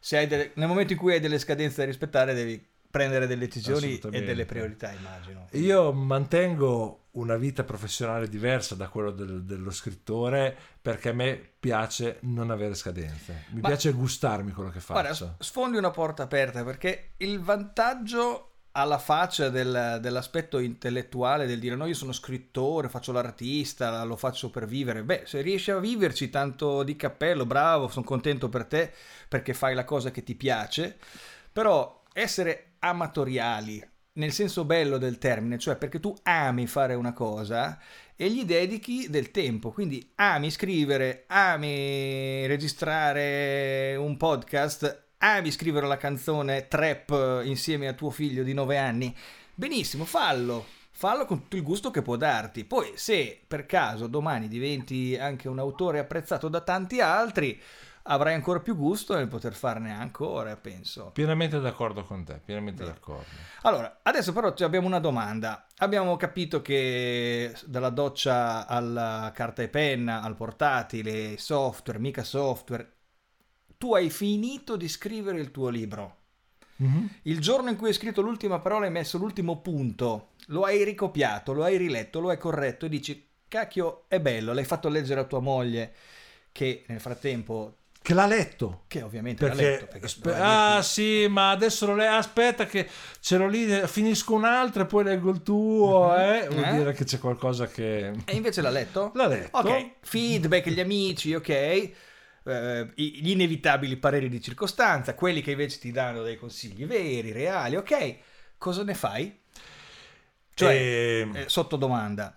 se hai delle- nel momento in cui hai delle scadenze da rispettare devi prendere delle decisioni e delle priorità, immagino. Io mantengo una vita professionale diversa da quello del- dello scrittore perché a me piace non avere scadenze, mi Ma- piace gustarmi quello che Guarda, faccio. sfondi una porta aperta perché il vantaggio alla faccia del- dell'aspetto intellettuale del dire no io sono scrittore, faccio l'artista, lo faccio per vivere, beh se riesci a viverci tanto di cappello, bravo, sono contento per te perché fai la cosa che ti piace, però essere amatoriali nel senso bello del termine, cioè perché tu ami fare una cosa e gli dedichi del tempo, quindi ami scrivere, ami registrare un podcast, ami scrivere la canzone trap insieme a tuo figlio di 9 anni, benissimo, fallo. Fallo con tutto il gusto che può darti. Poi, se per caso domani diventi anche un autore apprezzato da tanti altri, avrai ancora più gusto nel poter farne ancora, penso. Pienamente d'accordo con te, pienamente Bene. d'accordo. Allora, adesso però abbiamo una domanda. Abbiamo capito che dalla doccia alla carta e penna, al portatile, software, mica software, tu hai finito di scrivere il tuo libro. Mhm. Il giorno in cui hai scritto l'ultima parola hai messo l'ultimo punto, lo hai ricopiato, lo hai riletto, lo hai corretto e dici, cacchio, è bello, l'hai fatto leggere a tua moglie che nel frattempo, Che l'ha letto. che ovviamente l'ha Perché, letto. Perché spe- ah sì, ma adesso lo leggo. Aspetta, che ce l'ho lì, finisco un altro e poi leggo il tuo. Mhm. Eh? Vuol Eh? dire che c'è qualcosa che. E invece l'ha letto? L'ha letto. Ok, feedback, gli amici, ok. i- gli inevitabili pareri di circostanza, quelli che invece ti danno dei consigli veri, reali, ok. Cosa ne fai? Cioè, E- eh, sotto domanda.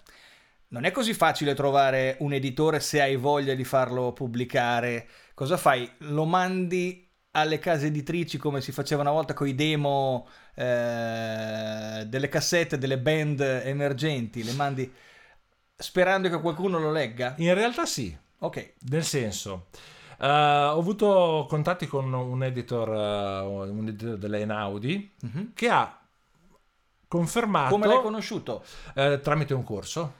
Non è così facile trovare un editore se hai voglia di farlo pubblicare. Cosa fai? Lo mandi alle case editrici come si faceva una volta con i demo eh, delle cassette delle band emergenti, le mandi sperando che qualcuno lo legga? In realtà sì, Ok, nel senso. eh, ho avuto contatti con un editor, eh, un editor dell'Enaudi Mhm. che ha confermato come l'hai conosciuto? eh, tramite un corso.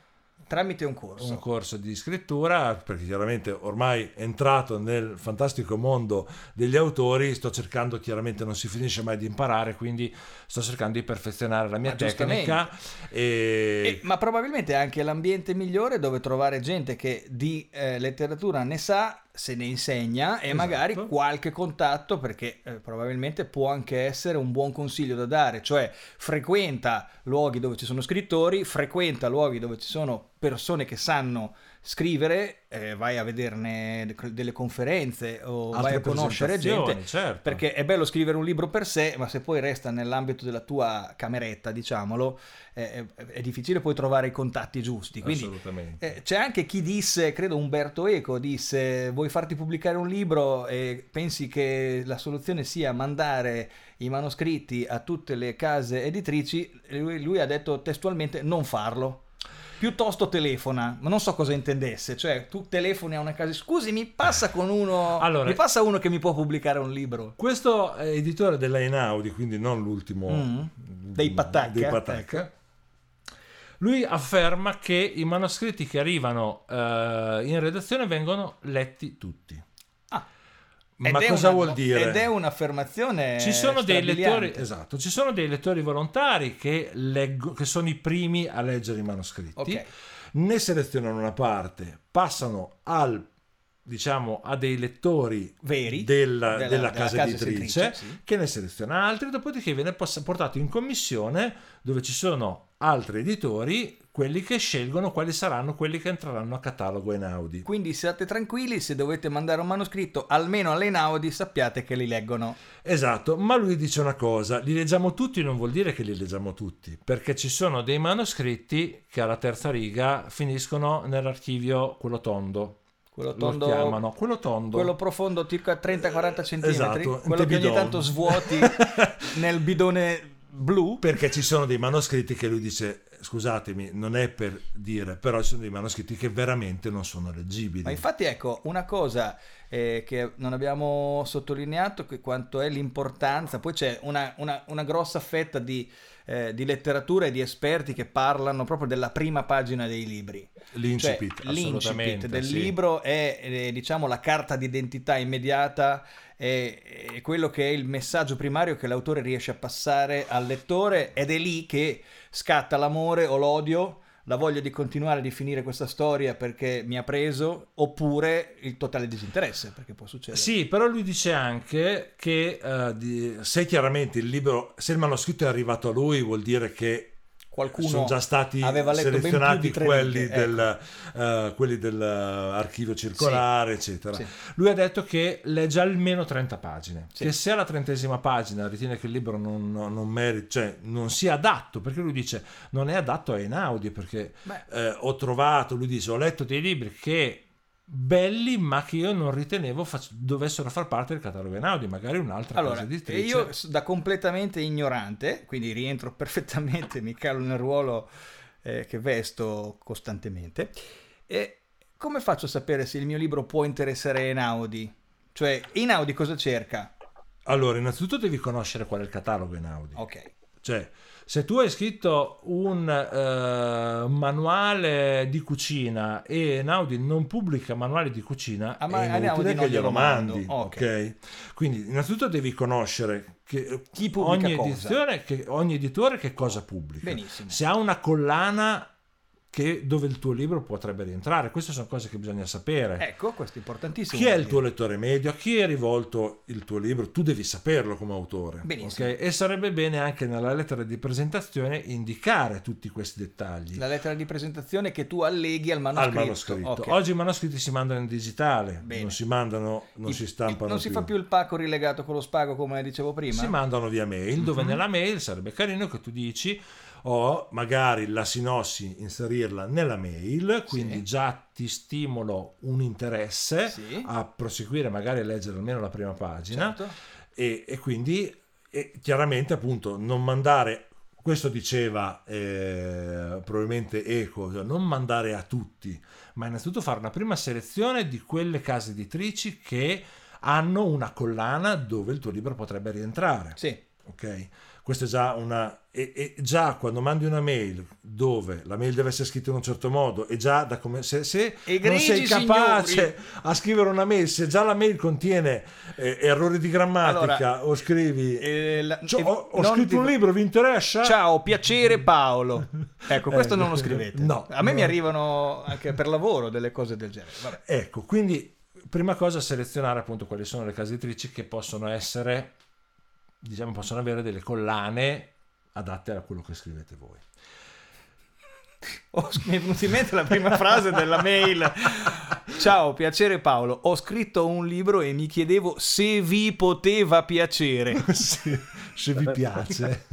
Tramite un corso. un corso di scrittura perché chiaramente ormai entrato nel fantastico mondo degli autori sto cercando chiaramente non si finisce mai di imparare quindi sto cercando di perfezionare la mia Ma tecnica e, E- ma probabilmente è anche l'ambiente migliore dove trovare gente che di eh, letteratura ne sa se ne insegna e Esatto. magari qualche contatto perché eh, probabilmente può anche essere un buon consiglio da dare, cioè frequenta luoghi dove ci sono scrittori, frequenta luoghi dove ci sono persone che sanno scrivere, eh, vai a vederne delle conferenze o vai Altre a conoscere gente, certo. perché è bello scrivere un libro per sé, ma se poi resta nell'ambito della tua cameretta, diciamolo, eh, è, è difficile poi trovare i contatti giusti. Quindi Assolutamente. eh, c'è anche chi disse, credo Umberto Eco, disse vuoi farti pubblicare un libro e pensi che la soluzione sia mandare i manoscritti a tutte le case editrici, lui, lui ha detto testualmente non farlo. Piuttosto telefona, ma non so cosa intendesse, cioè tu telefoni a una casa, scusi mi passa con uno, Allora- mi passa uno che mi può pubblicare un libro. Questo editore della Einaudi, quindi non l'ultimo Mm. Dei Patacca, dei Patacca. Lui afferma che i manoscritti che arrivano eh, in redazione vengono letti tutti. Ma Ed cosa una- vuol dire? Ed è un'affermazione Ci sono dei lettori, esatto, ci sono dei lettori volontari che, leggo, che sono i primi a leggere i manoscritti, Ok. ne selezionano una parte, passano al diciamo a dei lettori Veri della, della- della casa, casa editrice, editrice, sì. che ne seleziona altri, dopodiché viene portato in commissione dove ci sono altri editori, quelli che scelgono quali saranno quelli che entreranno a catalogo Einaudi. Quindi siate tranquilli, se dovete mandare un manoscritto almeno all'Einaudi sappiate che li leggono. Esatto, ma lui dice una cosa, li leggiamo tutti non vuol dire che li leggiamo tutti, perché ci sono dei manoscritti che alla terza riga finiscono nell'archivio quello tondo. Quello Lo tondo, chiamano, quello tondo. quello profondo circa 30-40 cm, Esatto, quello che ogni tanto svuoti nel bidone blu. Perché ci sono dei manoscritti che lui dice, scusatemi, non è per dire, però ci sono dei manoscritti che veramente non sono leggibili. Ma infatti ecco, una cosa eh, che non abbiamo sottolineato che quanto è l'importanza, poi c'è una, una- una grossa fetta di, eh, di letteratura e di esperti che parlano proprio della prima pagina dei libri. L'incipit, Cioè, l'incipit del sì. libro è eh, diciamo la carta d'identità immediata è, è quello che è il messaggio primario che l'autore riesce a passare al lettore ed è lì che scatta l'amore o l'odio la voglia di continuare a definire questa storia perché mi ha preso oppure il totale disinteresse perché può succedere. Sì, però lui dice anche che eh, di- se chiaramente il libro, se il manoscritto è arrivato a lui, vuol dire che qualcuno sono già stati selezionati quelli, righe, ecco. del, eh, quelli dell'archivio circolare, eccetera. Sì. Lui ha detto che legge almeno 30 pagine, Sì. che se alla trentesima pagina ritiene che il libro non, non, non meriti, cioè non sia adatto, perché lui dice non è adatto a Einaudi, perché eh, ho trovato, lui dice, ho letto dei libri che belli ma che io non ritenevo fac- dovessero far parte del catalogo Einaudi magari un'altra Allora, casa editrice io da completamente ignorante, quindi rientro perfettamente, mi calo nel ruolo eh, che vesto costantemente, e come faccio a sapere se il mio libro può interessare Einaudi? Cioè, Einaudi cosa cerca? allora innanzitutto devi conoscere qual è il catalogo Einaudi Ok, Cioè, se tu hai scritto un eh, manuale di cucina e Naudi non pubblica manuali di cucina, Ah, ma è inutile che glielo mandi. Ok. ok? Quindi, innanzitutto devi conoscere che Chi pubblica ogni, edizione, che ogni editore che cosa pubblica. Benissimo. Se ha una collana che- dove il tuo libro potrebbe rientrare, queste sono cose che bisogna sapere. ecco, questo è importantissimo. Chi è il tuo lettore medio? A chi è rivolto il tuo libro? Tu devi saperlo come autore. Benissimo. ok? E sarebbe bene anche nella lettera di presentazione indicare tutti questi dettagli La lettera di presentazione che tu alleghi al al manoscritto. manoscritto. Ok. Oggi i manoscritti si mandano in digitale, Bene. non si mandano, non I- si stampano Non si fa più il pacco rilegato con lo spago come dicevo prima? si mandano via mail, dove Mhm. nella mail sarebbe carino che tu dici o magari la sinossi inserirla nella mail, quindi Sì. già ti stimolo un interesse Sì. a proseguire magari a leggere almeno la prima pagina Certo. e, e quindi e chiaramente appunto non mandare questo diceva eh, probabilmente Eco cioè non mandare a tutti ma innanzitutto fare una prima selezione di quelle case editrici che hanno una collana dove il tuo libro potrebbe rientrare Sì. ok questo è già una e, e già quando mandi una mail dove la mail deve essere scritta in un certo modo e già da come se, se non Egregi sei capace signori. a scrivere una mail se già la mail contiene eh, errori di grammatica Allora, o scrivi Eh, la- "Cioè, eh, ho, ho non scritto ti- un libro vi interessa Ciao, piacere Paolo. Ecco, questo Eh, non lo scrivete. no, A me no. mi arrivano anche per lavoro delle cose del genere. Vabbè. ecco quindi prima cosa selezionare appunto quali sono le case editrici che possono essere, diciamo, possono avere delle collane adatte a quello che scrivete voi. Oh, mi è venuta in mente la prima frase della mail. Ciao, piacere Paolo. Ho scritto un libro e mi chiedevo se vi poteva piacere. sì, se vi piace.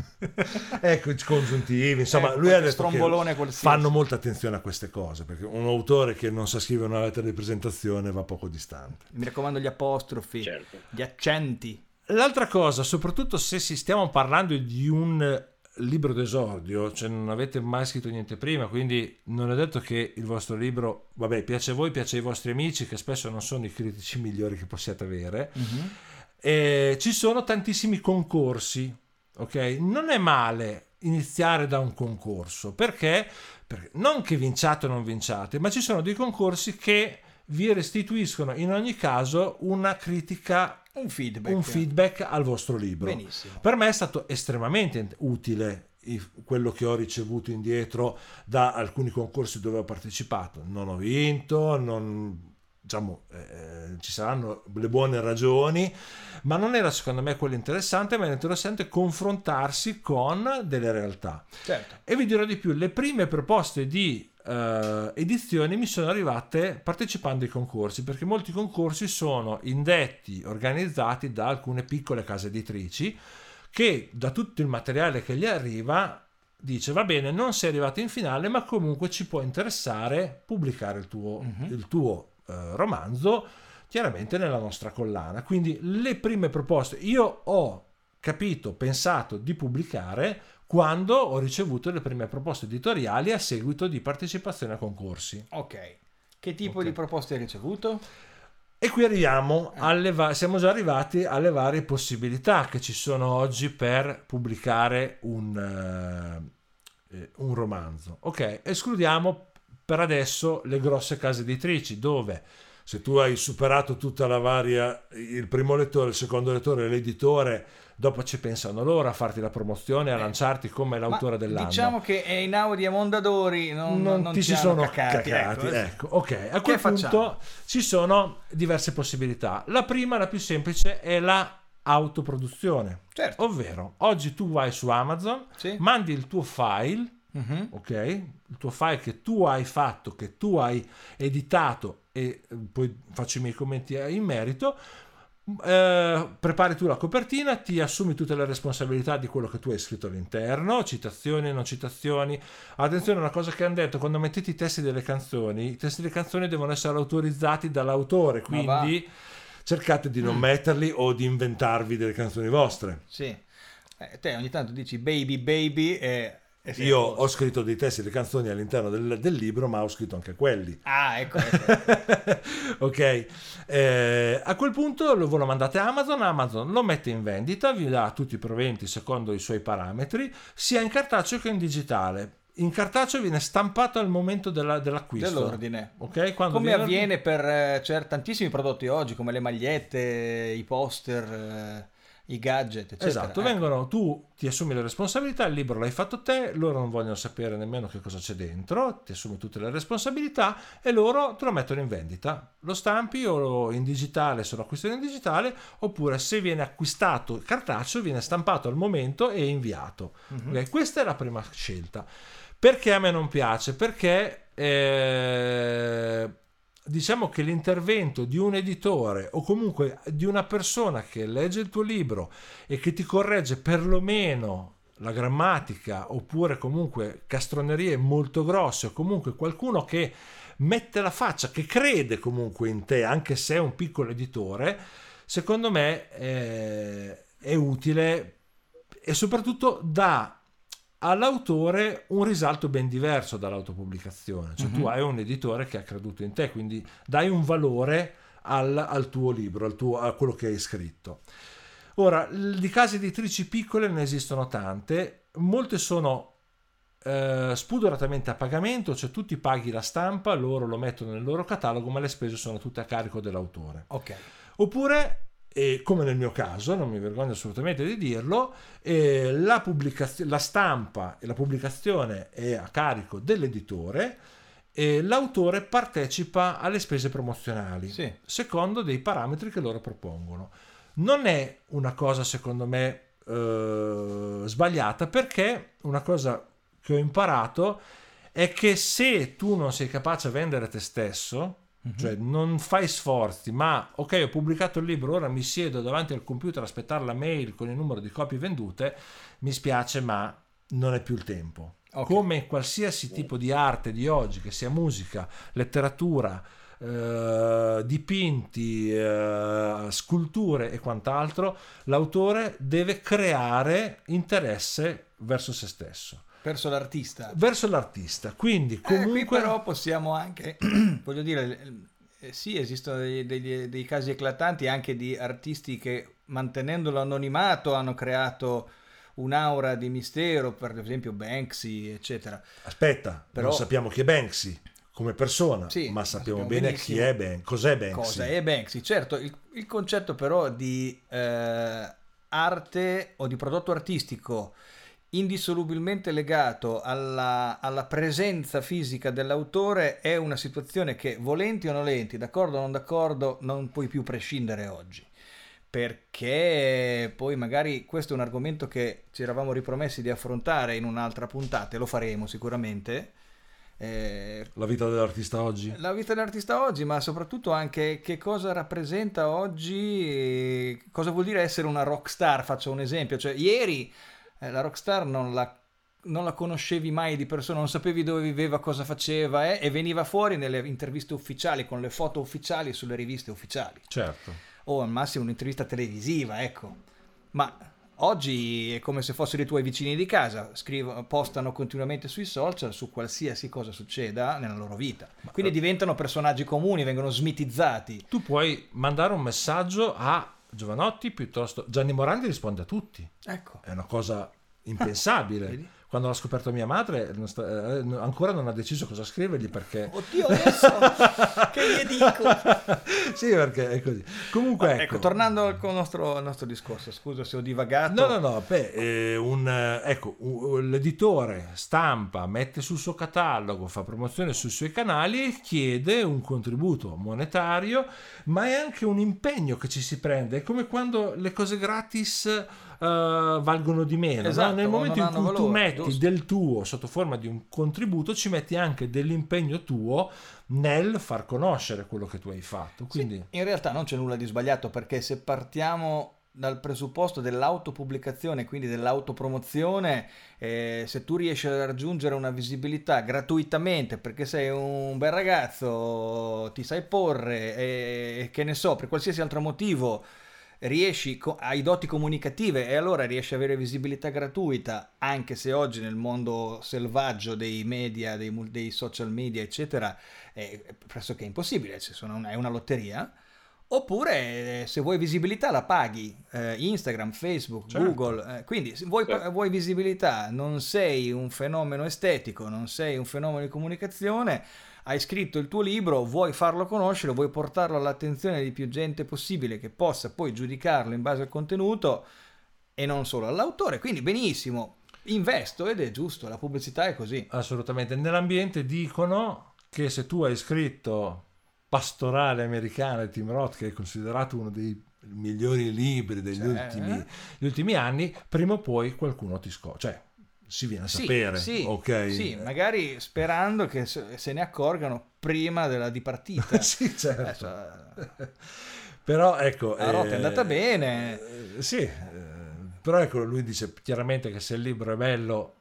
ecco, i congiuntivi. Insomma, ecco, lui ha detto che fanno molta attenzione a queste cose, perché un autore che non sa scrivere una lettera di presentazione va poco distante. Mi raccomando gli apostrofi, certo. gli accenti. L'altra cosa, soprattutto se si stiamo parlando di un libro d'esordio, cioè non avete mai scritto niente prima, quindi non è detto che il vostro libro, vabbè, piace a voi, piace ai vostri amici, che spesso non sono i critici migliori che possiate avere. Mm-hmm. E ci sono tantissimi concorsi, ok? Non è male iniziare da un concorso, perché? perché non che vinciate o non vinciate, ma ci sono dei concorsi che vi restituiscono in ogni caso una critica un feedback. un feedback al vostro libro. Benissimo. Per me è stato estremamente utile quello che ho ricevuto indietro da alcuni concorsi dove ho partecipato. Non ho vinto, non, diciamo, eh, ci saranno le buone ragioni, ma non era secondo me quello interessante, ma era interessante confrontarsi con delle realtà. Certo. E vi dirò di più, le prime proposte di uh, edizioni mi sono arrivate partecipando ai concorsi, perché molti concorsi sono indetti, organizzati da alcune piccole case editrici che da tutto il materiale che gli arriva dice va bene non sei arrivato in finale ma comunque ci può interessare pubblicare il tuo, uh-huh. il tuo uh, romanzo chiaramente nella nostra collana quindi le prime proposte io ho capito pensato di pubblicare quando ho ricevuto le prime proposte editoriali a seguito di partecipazione a concorsi. Ok. Che tipo okay. di proposte hai ricevuto? E qui arriviamo eh. alle va- siamo già arrivati alle varie possibilità che ci sono oggi per pubblicare un, uh, un romanzo. Ok, escludiamo per adesso le grosse case editrici dove se tu hai superato tutta la varia, il primo lettore, il secondo lettore, l'editore, dopo ci pensano loro a farti la promozione, a eh. lanciarti come l'autore dell'anno. Diciamo che in Audi e Mondadori non, non, non ti si sono cacati. cacati ecco. ecco. ok. A quel punto facciamo? ci sono diverse possibilità. La prima, la più semplice, è la autoproduzione. Certo. Ovvero, oggi tu vai su Amazon, sì. mandi il tuo file, uh-huh. ok? Il tuo file che tu hai fatto, che tu hai editato e eh, poi faccio i miei commenti in merito eh, prepari tu la copertina, ti assumi tutte le responsabilità di quello che tu hai scritto all'interno, citazioni, non citazioni. Attenzione, una cosa che hanno detto, quando mettete i testi delle canzoni, i testi delle canzoni devono essere autorizzati dall'autore, quindi cercate di non mm. metterli o di inventarvi delle canzoni vostre. Sì. Eh, te ogni tanto dici baby baby e eh Io ho scritto dei testi di canzoni all'interno del, del, libro, ma ho scritto anche quelli. Ah, ecco. ecco. ok, eh, a quel punto lo, lo mandate a Amazon, Amazon lo mette in vendita, vi dà tutti i proventi secondo i suoi parametri, sia in cartaceo che in digitale. In cartaceo viene stampato al momento della, dell'acquisto. Dell'ordine. Okay? Come avviene per eh, cioè, tantissimi prodotti oggi, come le magliette, i poster. I gadget, eccetera. Esatto, ecco. vengono, tu ti assumi le responsabilità, il libro l'hai fatto te, loro non vogliono sapere nemmeno che cosa c'è dentro, ti assumi tutte le responsabilità e loro te lo mettono in vendita. Lo stampi o in digitale se lo acquistano in digitale, oppure se viene acquistato cartaceo viene stampato al momento e inviato. Mm-hmm. Okay? Questa è la prima scelta. Perché a me non piace? Perché... Eh diciamo che l'intervento di un editore o comunque di una persona che legge il tuo libro e che ti corregge perlomeno la grammatica oppure comunque castronerie molto grosse o comunque qualcuno che mette la faccia, che crede comunque in te anche se è un piccolo editore, secondo me è, è utile e soprattutto dà all'autore un risalto ben diverso dall'autopubblicazione, cioè uh-huh. tu mhm. hai un editore che ha creduto in te, quindi dai un valore al, al tuo libro, al tuo, a quello che hai scritto. Ora, di case editrici piccole ne esistono tante, molte sono eh, spudoratamente a pagamento, cioè tu ti paghi la stampa, loro lo mettono nel loro catalogo, ma le spese sono tutte a carico dell'autore. Ok. Oppure e come nel mio caso, non mi vergogno assolutamente di dirlo, eh, la, la, stampa e la pubblicazione è a carico dell'editore e l'autore partecipa alle spese promozionali Sì. secondo dei parametri che loro propongono. Non è una cosa, secondo me, eh, sbagliata perché una cosa che ho imparato è che se tu non sei capace a vendere te stesso, cioè non fai sforzi, ma ok, ho pubblicato il libro, ora mi siedo davanti al computer a aspettare la mail con il numero di copie vendute, mi spiace, ma non è più il tempo. Ok. Come qualsiasi tipo di arte di oggi, che sia musica, letteratura, eh, dipinti, eh, sculture e quant'altro, l'autore deve creare interesse verso se stesso, Verso l'artista. verso l'artista. Quindi Eh, qui comunque... però possiamo anche, voglio dire, eh, sì, esistono dei, degli- dei casi eclatanti anche di artisti che mantenendo l'anonimato hanno creato un'aura di mistero, per esempio Banksy, eccetera. Aspetta, Però- non sappiamo chi è Banksy come persona, Sì, ma sappiamo, sappiamo bene chi è Banksy. Cos'è Banksy? Cosa è Banksy? Certo, il, il concetto però di eh, arte o di prodotto artistico indissolubilmente legato alla, alla presenza fisica dell'autore è una situazione che volenti o nolenti, d'accordo o non d'accordo, non puoi più prescindere oggi. Perché poi magari questo è un argomento che ci eravamo ripromessi di affrontare in un'altra puntata e lo faremo sicuramente. Eh, La vita dell'artista oggi? la vita dell'artista oggi, ma soprattutto anche che cosa rappresenta oggi, cosa vuol dire essere una rockstar, faccio un esempio, cioè ieri eh, la rockstar non la, non la conoscevi mai di persona, non sapevi dove viveva, cosa faceva eh, e veniva fuori nelle interviste ufficiali, con le foto ufficiali sulle riviste ufficiali Certo. o al massimo un'intervista televisiva, ecco. Ma oggi è come se fossero i tuoi vicini di casa, scrivono, postano continuamente sui social su qualsiasi cosa succeda nella loro vita. Quindi diventano personaggi comuni, vengono smitizzati. Tu puoi mandare un messaggio a Giovanotti piuttosto... Gianni Morandi risponde a tutti. Ecco. È una cosa impensabile. Quando l'ha scoperto mia madre, eh, ancora non ha deciso cosa scrivergli perché... Oddio, adesso che gli dico? sì, perché è così. Comunque, ecco. Ecco, tornando al nostro, al nostro discorso, scusa se ho divagato. No, no, no, beh, eh, un, eh, ecco, un- l'editore stampa, mette sul suo catalogo, fa promozione sui suoi canali e chiede un contributo monetario, ma è anche un impegno che ci si prende. È come quando le cose gratis eh, valgono di meno. no? Esatto, Nel momento non in cui tu valore, metti giusto. del tuo sotto forma di un contributo, ci metti anche dell'impegno tuo nel far conoscere quello che tu hai fatto. Quindi, In realtà non c'è nulla di sbagliato perché se partiamo dal presupposto dell'autopubblicazione, quindi dell'autopromozione, eh, se tu riesci a raggiungere una visibilità gratuitamente perché sei un bel ragazzo, ti sai porre e che ne so, per qualsiasi altro motivo riesci, hai doti comunicative e allora riesci ad avere visibilità gratuita, anche se oggi nel mondo selvaggio dei media, dei, dei social media, eccetera, è pressoché impossibile, ci sono una- è una lotteria. Oppure eh, se vuoi visibilità la paghi, eh, Instagram, Facebook, Certo. Google, eh, quindi se vuoi, Certo. vuoi visibilità, non sei un fenomeno estetico, non sei un fenomeno di comunicazione, hai scritto il tuo libro, vuoi farlo conoscere, vuoi portarlo all'attenzione di più gente possibile che possa poi giudicarlo in base al contenuto e non solo all'autore, quindi benissimo, investo ed è giusto, la pubblicità è così. Assolutamente. Nell'ambiente dicono che se tu hai scritto Pastorale americana di Tim Roth, che è considerato uno dei migliori libri degli, Cioè, ultimi, eh? gli ultimi anni, prima o poi qualcuno ti scopre. Cioè, si viene a Sì, sapere. sì, ok? sì, magari sperando che se ne accorgano prima della dipartita. sì, certo. Adesso, Però ecco... La Roth è andata bene. eh, sì, eh, però ecco, lui dice chiaramente che se il libro è bello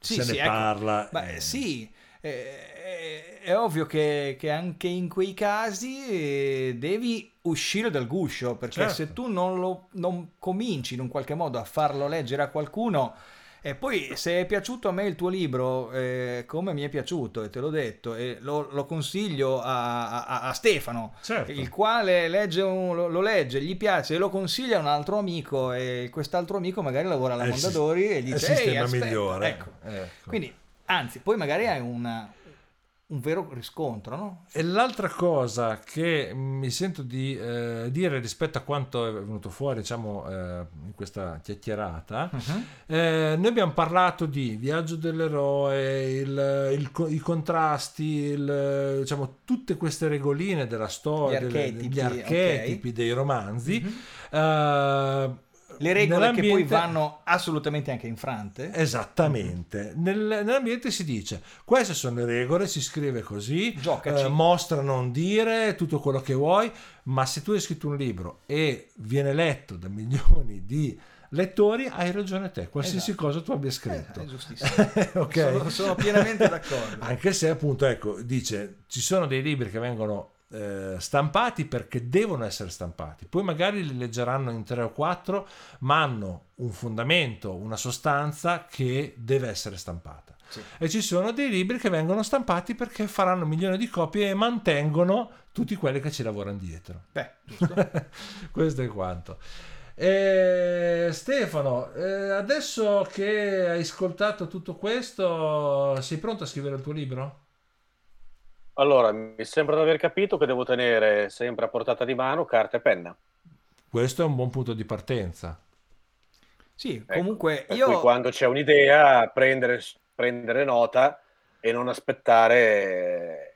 Sì, se sì, ne ecco. parla. Beh, eh, sì, eh, è, è ovvio che, che anche in quei casi eh, devi uscire dal guscio, perché Certo. se tu non, lo, non cominci in un qualche modo a farlo leggere a qualcuno, e poi se è piaciuto a me il tuo libro, eh, come mi è piaciuto, e te l'ho detto, e lo, lo consiglio a, a- a Stefano, Certo. il quale legge un- lo, lo legge, gli piace e lo consiglia a un altro amico, e quest'altro amico magari lavora alla È il sis- Mondadori e è gli il dice, "Ehi, sistema aspetta", migliore. Ecco. Ecco. Quindi, anzi, poi magari hai una- un vero riscontro, no? E l'altra cosa che mi sento di eh, dire rispetto a quanto è venuto fuori, diciamo, eh, in questa chiacchierata, Mhm. eh, noi abbiamo parlato di Viaggio dell'eroe, il, il, i contrasti, il, diciamo, tutte queste regoline della storia, gli archetipi, delle, gli archetipi okay. dei romanzi. Mm-hmm. Le regole che poi vanno assolutamente anche infrante. Esattamente. Mm-hmm. Nel, nell'ambiente si dice, queste sono le regole, si scrive così, eh, mostra non dire tutto quello che vuoi, ma se tu hai scritto un libro e viene letto da milioni di lettori, hai ragione te, qualsiasi esatto. cosa tu abbia scritto. Eh, è giustissimo. okay. sono, sono, pienamente d'accordo. Anche se appunto, ecco, dice, ci sono dei libri che vengono eh, stampati perché devono essere stampati, poi magari li leggeranno in tre o quattro, ma hanno un fondamento, una sostanza che deve essere stampata. Sì. E ci sono dei libri che vengono stampati perché faranno milioni di copie e mantengono tutti quelli che ci lavorano dietro. Beh. Questo è quanto. Eh, Stefano, eh, adesso che hai ascoltato tutto questo, sei pronto a scrivere il tuo libro? Allora, mi sembra di aver capito che devo tenere sempre a portata di mano carta e penna. Questo è un buon punto di partenza. Sì, ecco, comunque io... quando c'è un'idea, prendere, prendere nota e non aspettare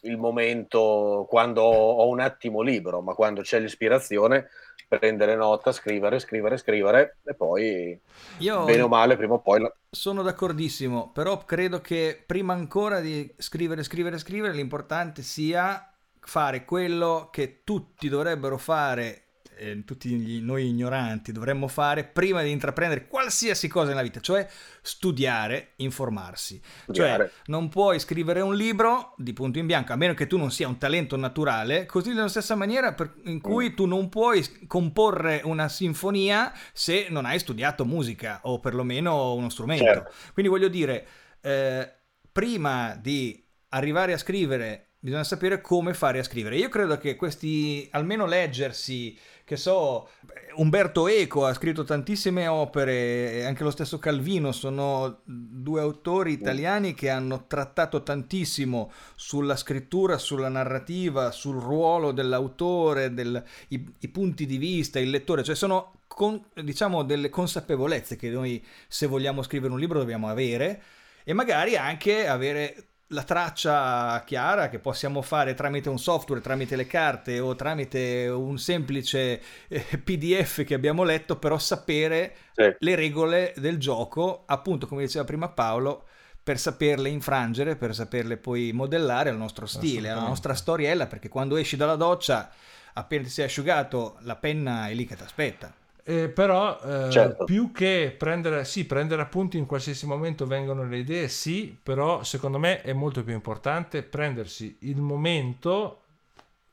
il momento quando ho un attimo libero, ma quando c'è l'ispirazione, prendere nota, scrivere, scrivere, scrivere e poi Io bene o male prima o poi... Sono d'accordissimo, però credo che prima ancora di scrivere, scrivere, scrivere, l'importante sia fare quello che tutti dovrebbero fare eh, tutti gli, noi ignoranti dovremmo fare prima di intraprendere qualsiasi cosa nella vita, cioè studiare, informarsi. Studiare. Cioè non puoi scrivere un libro di punto in bianco, a meno che tu non sia un talento naturale, così nella stessa maniera per, in cui mm. tu non puoi comporre una sinfonia se non hai studiato musica o perlomeno uno strumento. Certo. Quindi voglio dire, eh, prima di arrivare a scrivere bisogna sapere come fare a scrivere. Io credo che questi, almeno leggersi che so, Umberto Eco ha scritto tantissime opere, anche lo stesso Calvino, sono due autori italiani che hanno trattato tantissimo sulla scrittura, sulla narrativa, sul ruolo dell'autore, del, i, i punti di vista, il lettore, cioè sono con, diciamo delle consapevolezze che noi se vogliamo scrivere un libro dobbiamo avere e magari anche avere la traccia chiara che possiamo fare tramite un software, tramite le carte o tramite un semplice eh, PDF che abbiamo letto, però sapere sì. le regole del gioco, appunto come diceva prima Paolo, per saperle infrangere, per saperle poi modellare al nostro stile, alla nostra storiella, perché quando esci dalla doccia, appena ti sei asciugato, la penna è lì che ti aspetta. Eh, però eh, certo. più che prendere, sì, prendere appunti in qualsiasi momento vengono le idee, sì, però secondo me è molto più importante prendersi il momento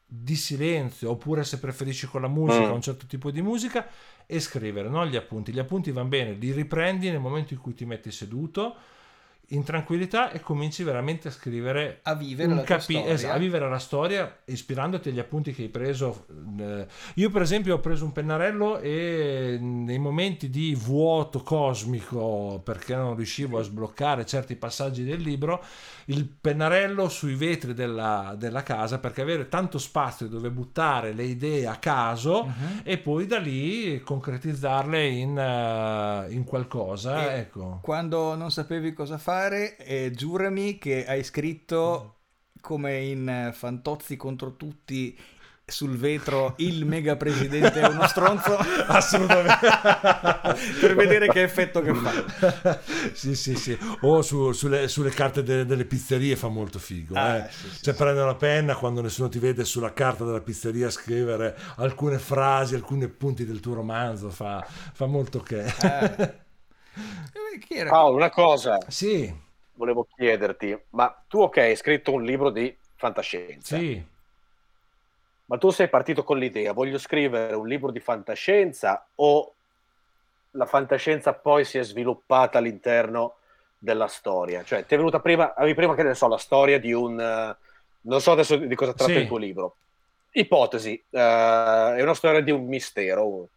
di silenzio, oppure se preferisci con la musica, mm. un certo tipo di musica, e scrivere, non gli appunti. Gli appunti vanno bene, li riprendi nel momento in cui ti metti seduto in tranquillità e cominci veramente a scrivere a vivere, la, capi- es- a vivere la storia ispirandoti agli appunti che hai preso eh, io per esempio ho preso un pennarello e nei momenti di vuoto cosmico perché non riuscivo a sbloccare certi passaggi del libro il pennarello sui vetri della, della casa perché avere tanto spazio dove buttare le idee a caso uh-huh. e poi da lì concretizzarle in, uh, in qualcosa ecco. quando non sapevi cosa fare fare e giurami che hai scritto come in Fantozzi contro tutti sul vetro il mega presidente è uno stronzo assolutamente per vedere che effetto che fa sì sì sì o su, sulle, sulle, carte de, delle pizzerie fa molto figo ah, eh. sì, sì, cioè sì. prendere una penna quando nessuno ti vede sulla carta della pizzeria scrivere alcune frasi alcuni punti del tuo romanzo fa, fa molto che eh. Eh, Paolo, una cosa. Sì. Volevo chiederti, ma tu ok, hai scritto un libro di fantascienza. Sì. Ma tu sei partito con l'idea, voglio scrivere un libro di fantascienza o la fantascienza poi si è sviluppata all'interno della storia? Cioè, ti è venuta prima, avevi prima che ne so, la storia di un... Uh, non so adesso di cosa tratta sì. il tuo libro. Ipotesi, uh, è una storia di un mistero,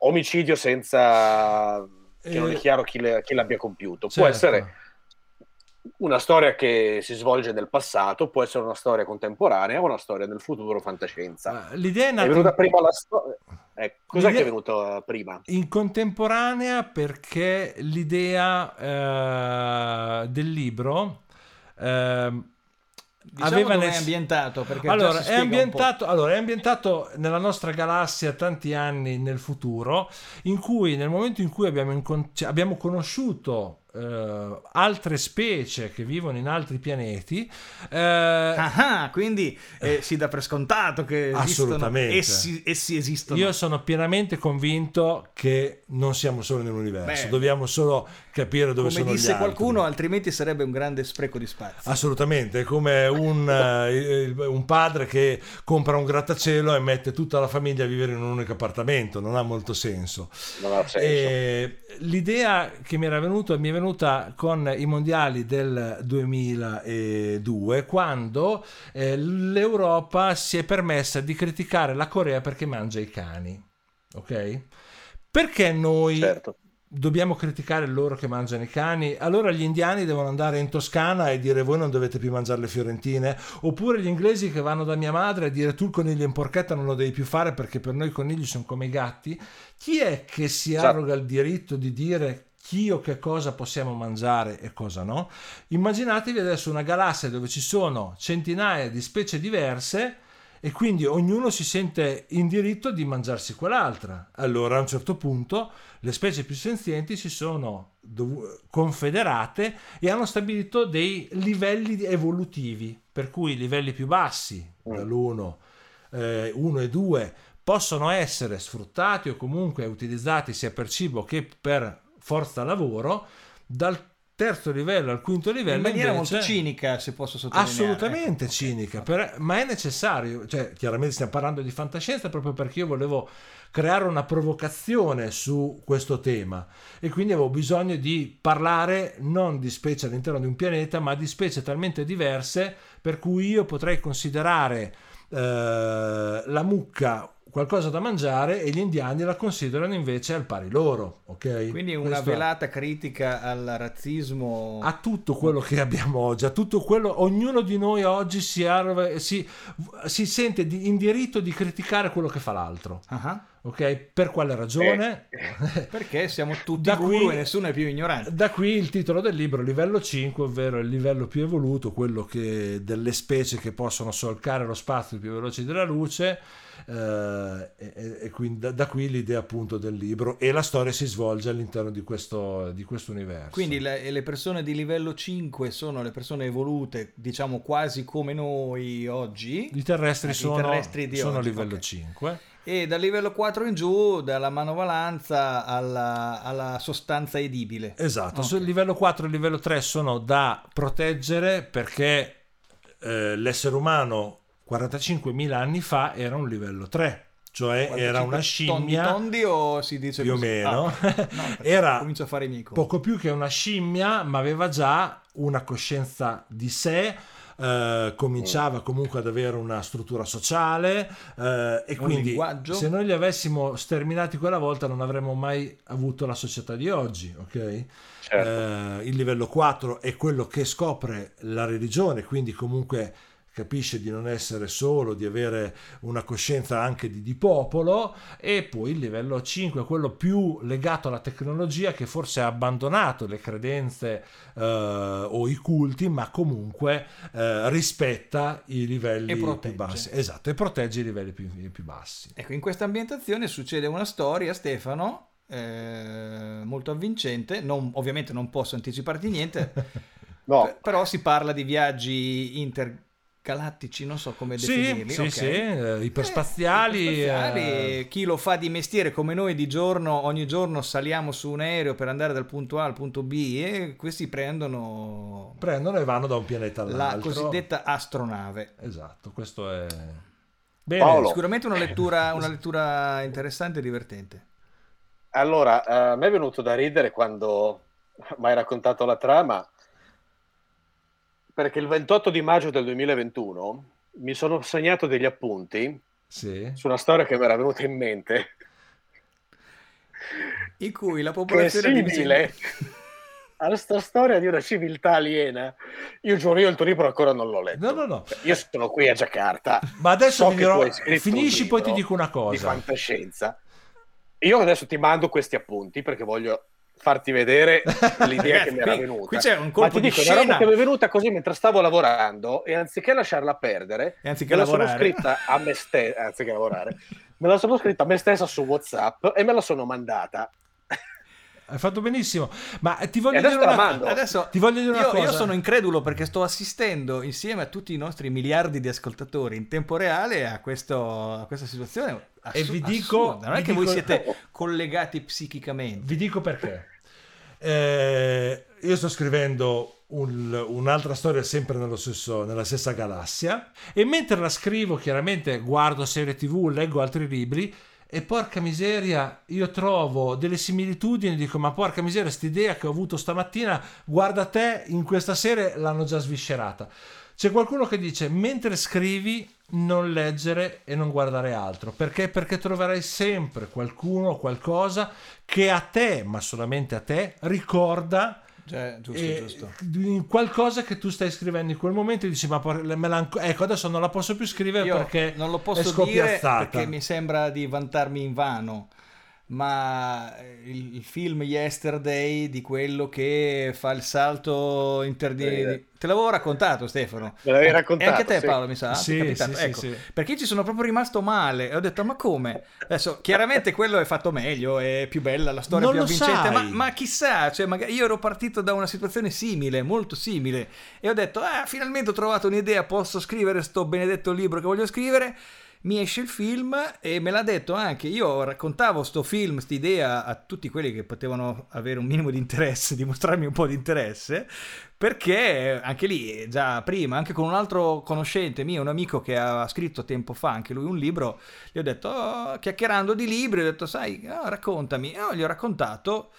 omicidio senza che non è chiaro chi, le, chi l'abbia compiuto. Può certo. essere una storia che si svolge nel passato, può essere una storia contemporanea o una storia nel futuro, fantascienza. L'idea è, nata... è venuta prima la storia. Eh, cos'è l'idea... che è venuto prima? In contemporanea perché l'idea eh, del libro eh, Diciamo aveva dove nel... è ambientato? Allora è ambientato, allora, è ambientato nella nostra galassia tanti anni nel futuro, in cui nel momento in cui abbiamo, incon- cioè, abbiamo conosciuto Uh, altre specie che vivono in altri pianeti. Uh, ah, quindi eh, si dà per scontato che assolutamente. Essi, essi, esistono. Io sono pienamente convinto che non siamo solo nell'universo, Beh, dobbiamo solo capire dove sono gli altri. Come disse qualcuno, altrimenti sarebbe un grande spreco di spazio. Assolutamente, è come un, uh, un padre che compra un grattacielo e mette tutta la famiglia a vivere in un unico appartamento, non ha molto senso. Non ha senso. E l'idea che mi era venuta mi è venuta con i mondiali del 2002 quando eh, l'Europa si è permessa di criticare la Corea perché mangia i cani ok perché noi certo dobbiamo criticare loro che mangiano i cani, allora gli indiani devono andare in Toscana e dire voi non dovete più mangiare le fiorentine, oppure gli inglesi che vanno da mia madre e dire tu il coniglio in porchetta non lo devi più fare perché per noi i conigli sono come i gatti. Chi è che si esatto. arroga il diritto di dire chi o che cosa possiamo mangiare e cosa no? Immaginatevi adesso una galassia dove ci sono centinaia di specie diverse e quindi ognuno si sente in diritto di mangiarsi quell'altra. Allora a un certo punto le specie più senzienti si sono dov- confederate e hanno stabilito dei livelli evolutivi, per cui i livelli più bassi, mm. dall'1 eh, e 2, possono essere sfruttati o comunque utilizzati sia per cibo che per forza lavoro, dal terzo livello al quinto livello. In maniera invece, molto cinica, se posso sottolineare. Assolutamente ecco, cinica, okay. per, ma è necessario. Cioè, chiaramente stiamo parlando di fantascienza proprio perché io volevo creare una provocazione su questo tema e quindi avevo bisogno di parlare non di specie all'interno di un pianeta, ma di specie talmente diverse per cui io potrei considerare eh, la mucca qualcosa da mangiare e gli indiani la considerano invece al pari loro. Okay? Quindi una Questo velata è... critica al razzismo. A tutto quello che abbiamo oggi, a tutto quello, ognuno di noi oggi si, arve, si, si sente di, in diritto di criticare quello che fa l'altro. Uh-huh. Ok, per quale ragione? Eh, perché siamo tutti qui, e nessuno è più ignorante. Da qui il titolo del libro, livello 5, ovvero il livello più evoluto, quello che, delle specie che possono solcare lo spazio più veloci della luce e, e, quindi da, da, qui l'idea appunto del libro e la storia si svolge all'interno di questo, di questo universo. Quindi le, le, persone di livello 5 sono le persone evolute, diciamo quasi come noi oggi. I terrestri, sono, i terrestri sono oggi, livello okay. 5 e dal livello 4 in giù, dalla manovalanza alla, alla sostanza edibile. Esatto, okay. sul livello 4 e livello 3 sono da proteggere perché eh, l'essere umano 45.000 anni fa era un livello 3 cioè era una scimmia tondi, tondi o si dice più così? o meno ah, no, era a poco più che una scimmia ma aveva già una coscienza di sé eh, cominciava comunque ad avere una struttura sociale eh, e un quindi linguaggio. se noi li avessimo sterminati quella volta non avremmo mai avuto la società di oggi ok certo. eh, il livello 4 è quello che scopre la religione quindi comunque capisce di non essere solo, di avere una coscienza anche di, di popolo e poi il livello 5 è quello più legato alla tecnologia che forse ha abbandonato le credenze eh, o i culti ma comunque eh, rispetta i livelli più bassi. Esatto, e protegge i livelli più, più bassi. Ecco, in questa ambientazione succede una storia, Stefano, eh, molto avvincente, non, ovviamente non posso anticiparti niente, no. però si parla di viaggi inter galattici, non so come sì, definirli. Sì, okay. sì, eh, iperspaziali. Eh, iperspaziali eh. Chi lo fa di mestiere come noi di giorno, ogni giorno saliamo su un aereo per andare dal punto A al punto B e questi prendono... Prendono e vanno da un pianeta all'altro. La cosiddetta astronave. Esatto, questo è... Bene. Paolo. Sicuramente una lettura, una lettura interessante e divertente. Allora, a me è venuto da ridere quando mi hai raccontato la trama perché il 28 di maggio del 2021 mi sono segnato degli appunti sì. su una storia che mi era venuta in mente. In cui la popolazione è simile, a questa storia di una civiltà aliena. Io giuro, io il tuo libro ancora non l'ho letto. No, no, no. Io sono qui a Giacarta. Ma adesso So che dirò- finisci, poi ti dico una Di cosa. fantascienza. Io adesso ti mando questi appunti perché voglio farti vedere l'idea che mi era venuta. qui c'è un Ma colpo ti di dico, è una roba scena. che mi è venuta così mentre stavo lavorando e anziché lasciarla perdere, E anziché me la sono lavorare. scritta a me stessa, anziché lavorare, me la sono scritta a me stessa su WhatsApp e me la sono mandata. Hai fatto benissimo. Ma ti voglio adesso dire una. Adesso Ti voglio dire una io, cosa. io sono incredulo perché sto assistendo insieme a tutti i nostri miliardi di ascoltatori in tempo reale a, questo- a questa situazione. E assu- vi dico- assurda. non è che voi dico- siete collegati psicicamente. Vi dico perché. Eh, io sto scrivendo un- un'altra storia sempre nello stesso- nella stessa galassia e mentre la scrivo chiaramente guardo serie tv, leggo altri libri e porca miseria io trovo delle similitudini dico ma porca miseria quest'idea che ho avuto stamattina guarda te in questa serie l'hanno già sviscerata c'è qualcuno che dice mentre scrivi non leggere e non guardare altro perché perché troverai sempre qualcuno o qualcosa che a te ma solamente a te ricorda Cioè, giusto, eh, giusto. qualcosa che tu stai scrivendo in quel momento e dici ma me anco- ecco adesso non la posso più scrivere Io perché non lo è posso dire scoppiazzata perché mi sembra di vantarmi in vano. Ma il, il film Yesterday di quello che fa il salto interdi... Eh. Te l'avevo raccontato Stefano. Me l'avevi E raccontato, anche te sì. Paolo mi sa? Sì, sì, sì, ecco, sì. Perché io ci sono proprio rimasto male e ho detto ma come? Adesso chiaramente quello è fatto meglio, è più bella, la storia Non più avvincente, ma, ma chissà, cioè, magari io ero partito da una situazione simile, molto simile e ho detto ah finalmente ho trovato un'idea, posso scrivere sto benedetto libro che voglio scrivere. Mi esce il film e me l'ha detto anche. Io raccontavo sto film, quest'idea a tutti quelli che potevano avere un minimo di interesse, dimostrarmi un po' di interesse, perché anche lì, già prima, anche con un altro conoscente mio, un amico che ha scritto tempo fa anche lui un libro, gli ho detto, oh, chiacchierando di libri, ho detto, sai, ah, raccontami. E gli ho raccontato.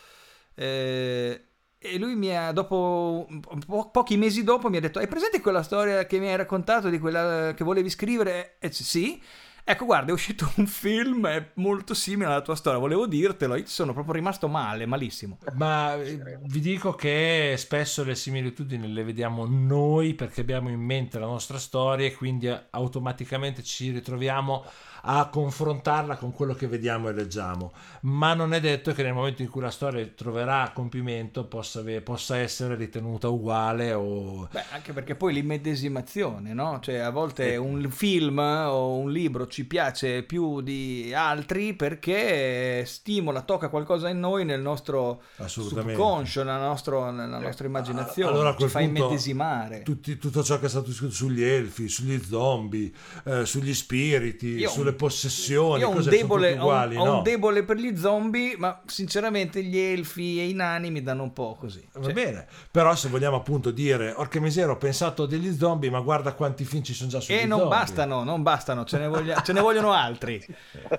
eh, e lui mi ha, dopo po- pochi mesi dopo, mi ha detto: Hai presente quella storia che mi hai raccontato di quella che volevi scrivere? E dice, sì. Ecco, guarda, è uscito un film molto simile alla tua storia. Volevo dirtelo. Io sono proprio rimasto male, malissimo. Ma eh, vi dico che spesso le similitudini le vediamo noi perché abbiamo in mente la nostra storia e quindi eh, automaticamente ci ritroviamo a confrontarla con quello che vediamo e leggiamo. Ma non è detto che nel momento in cui la storia troverà compimento possa, ave- possa essere ritenuta uguale o... Beh, anche perché poi l'immedesimazione, no? Cioè, a volte un film o un libro ci piace più di altri perché stimola, tocca qualcosa in noi nel nostro Assolutamente. subconscio, nella, nostro- nella nostra immaginazione, Allora, ci fa immedesimare. tutti- tutto ciò che è stato scritto sugli elfi, sugli zombie, eh, sugli spiriti, Io- sulle possessioni, Io ho un, cose sono debole, ho un- uguali, ho un no? debole per gli zombie, ma sinceramente gli elfi e i nani mi danno un po' così. Va Cioè, bene, però se vogliamo appunto dire, orca misera, ho pensato degli zombie, ma guarda quanti film ci sono già sugli e non zombie. bastano, non bastano, ce ne, voglia- ce ne vogliono altri.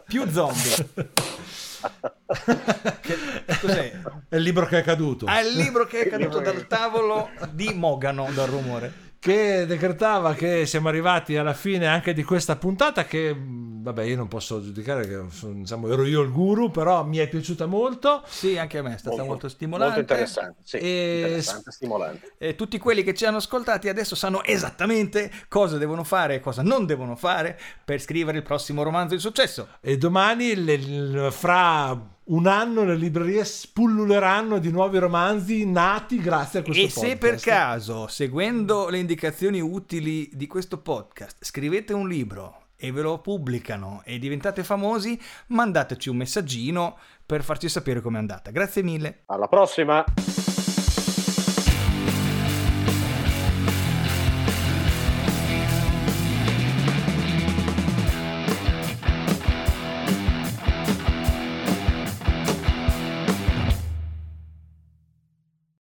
Più zombie. Che- cos'è? È il libro che è caduto. Ah, il libro che è caduto dal tavolo di Mogano dal rumore. Che decretava che siamo arrivati alla fine anche di questa puntata che mh, vabbè io non posso giudicare che sono- diciamo, ero io il guru però mi è piaciuta molto Sì, anche a me è stata molto, stimolante. Molto interessante, sì, E- interessante, stimolante. E tutti quelli che ci hanno ascoltati adesso sanno esattamente cosa devono fare e cosa non devono fare per scrivere il prossimo romanzo di successo. e domani le- le- fra un anno le librerie spulluleranno di nuovi romanzi nati grazie a questo E se per podcast. caso, seguendo le indicazioni utili di questo podcast, scrivete un libro e ve lo pubblicano e diventate famosi, mandateci un messaggino per farci sapere com'è andata. Grazie mille. Alla prossima!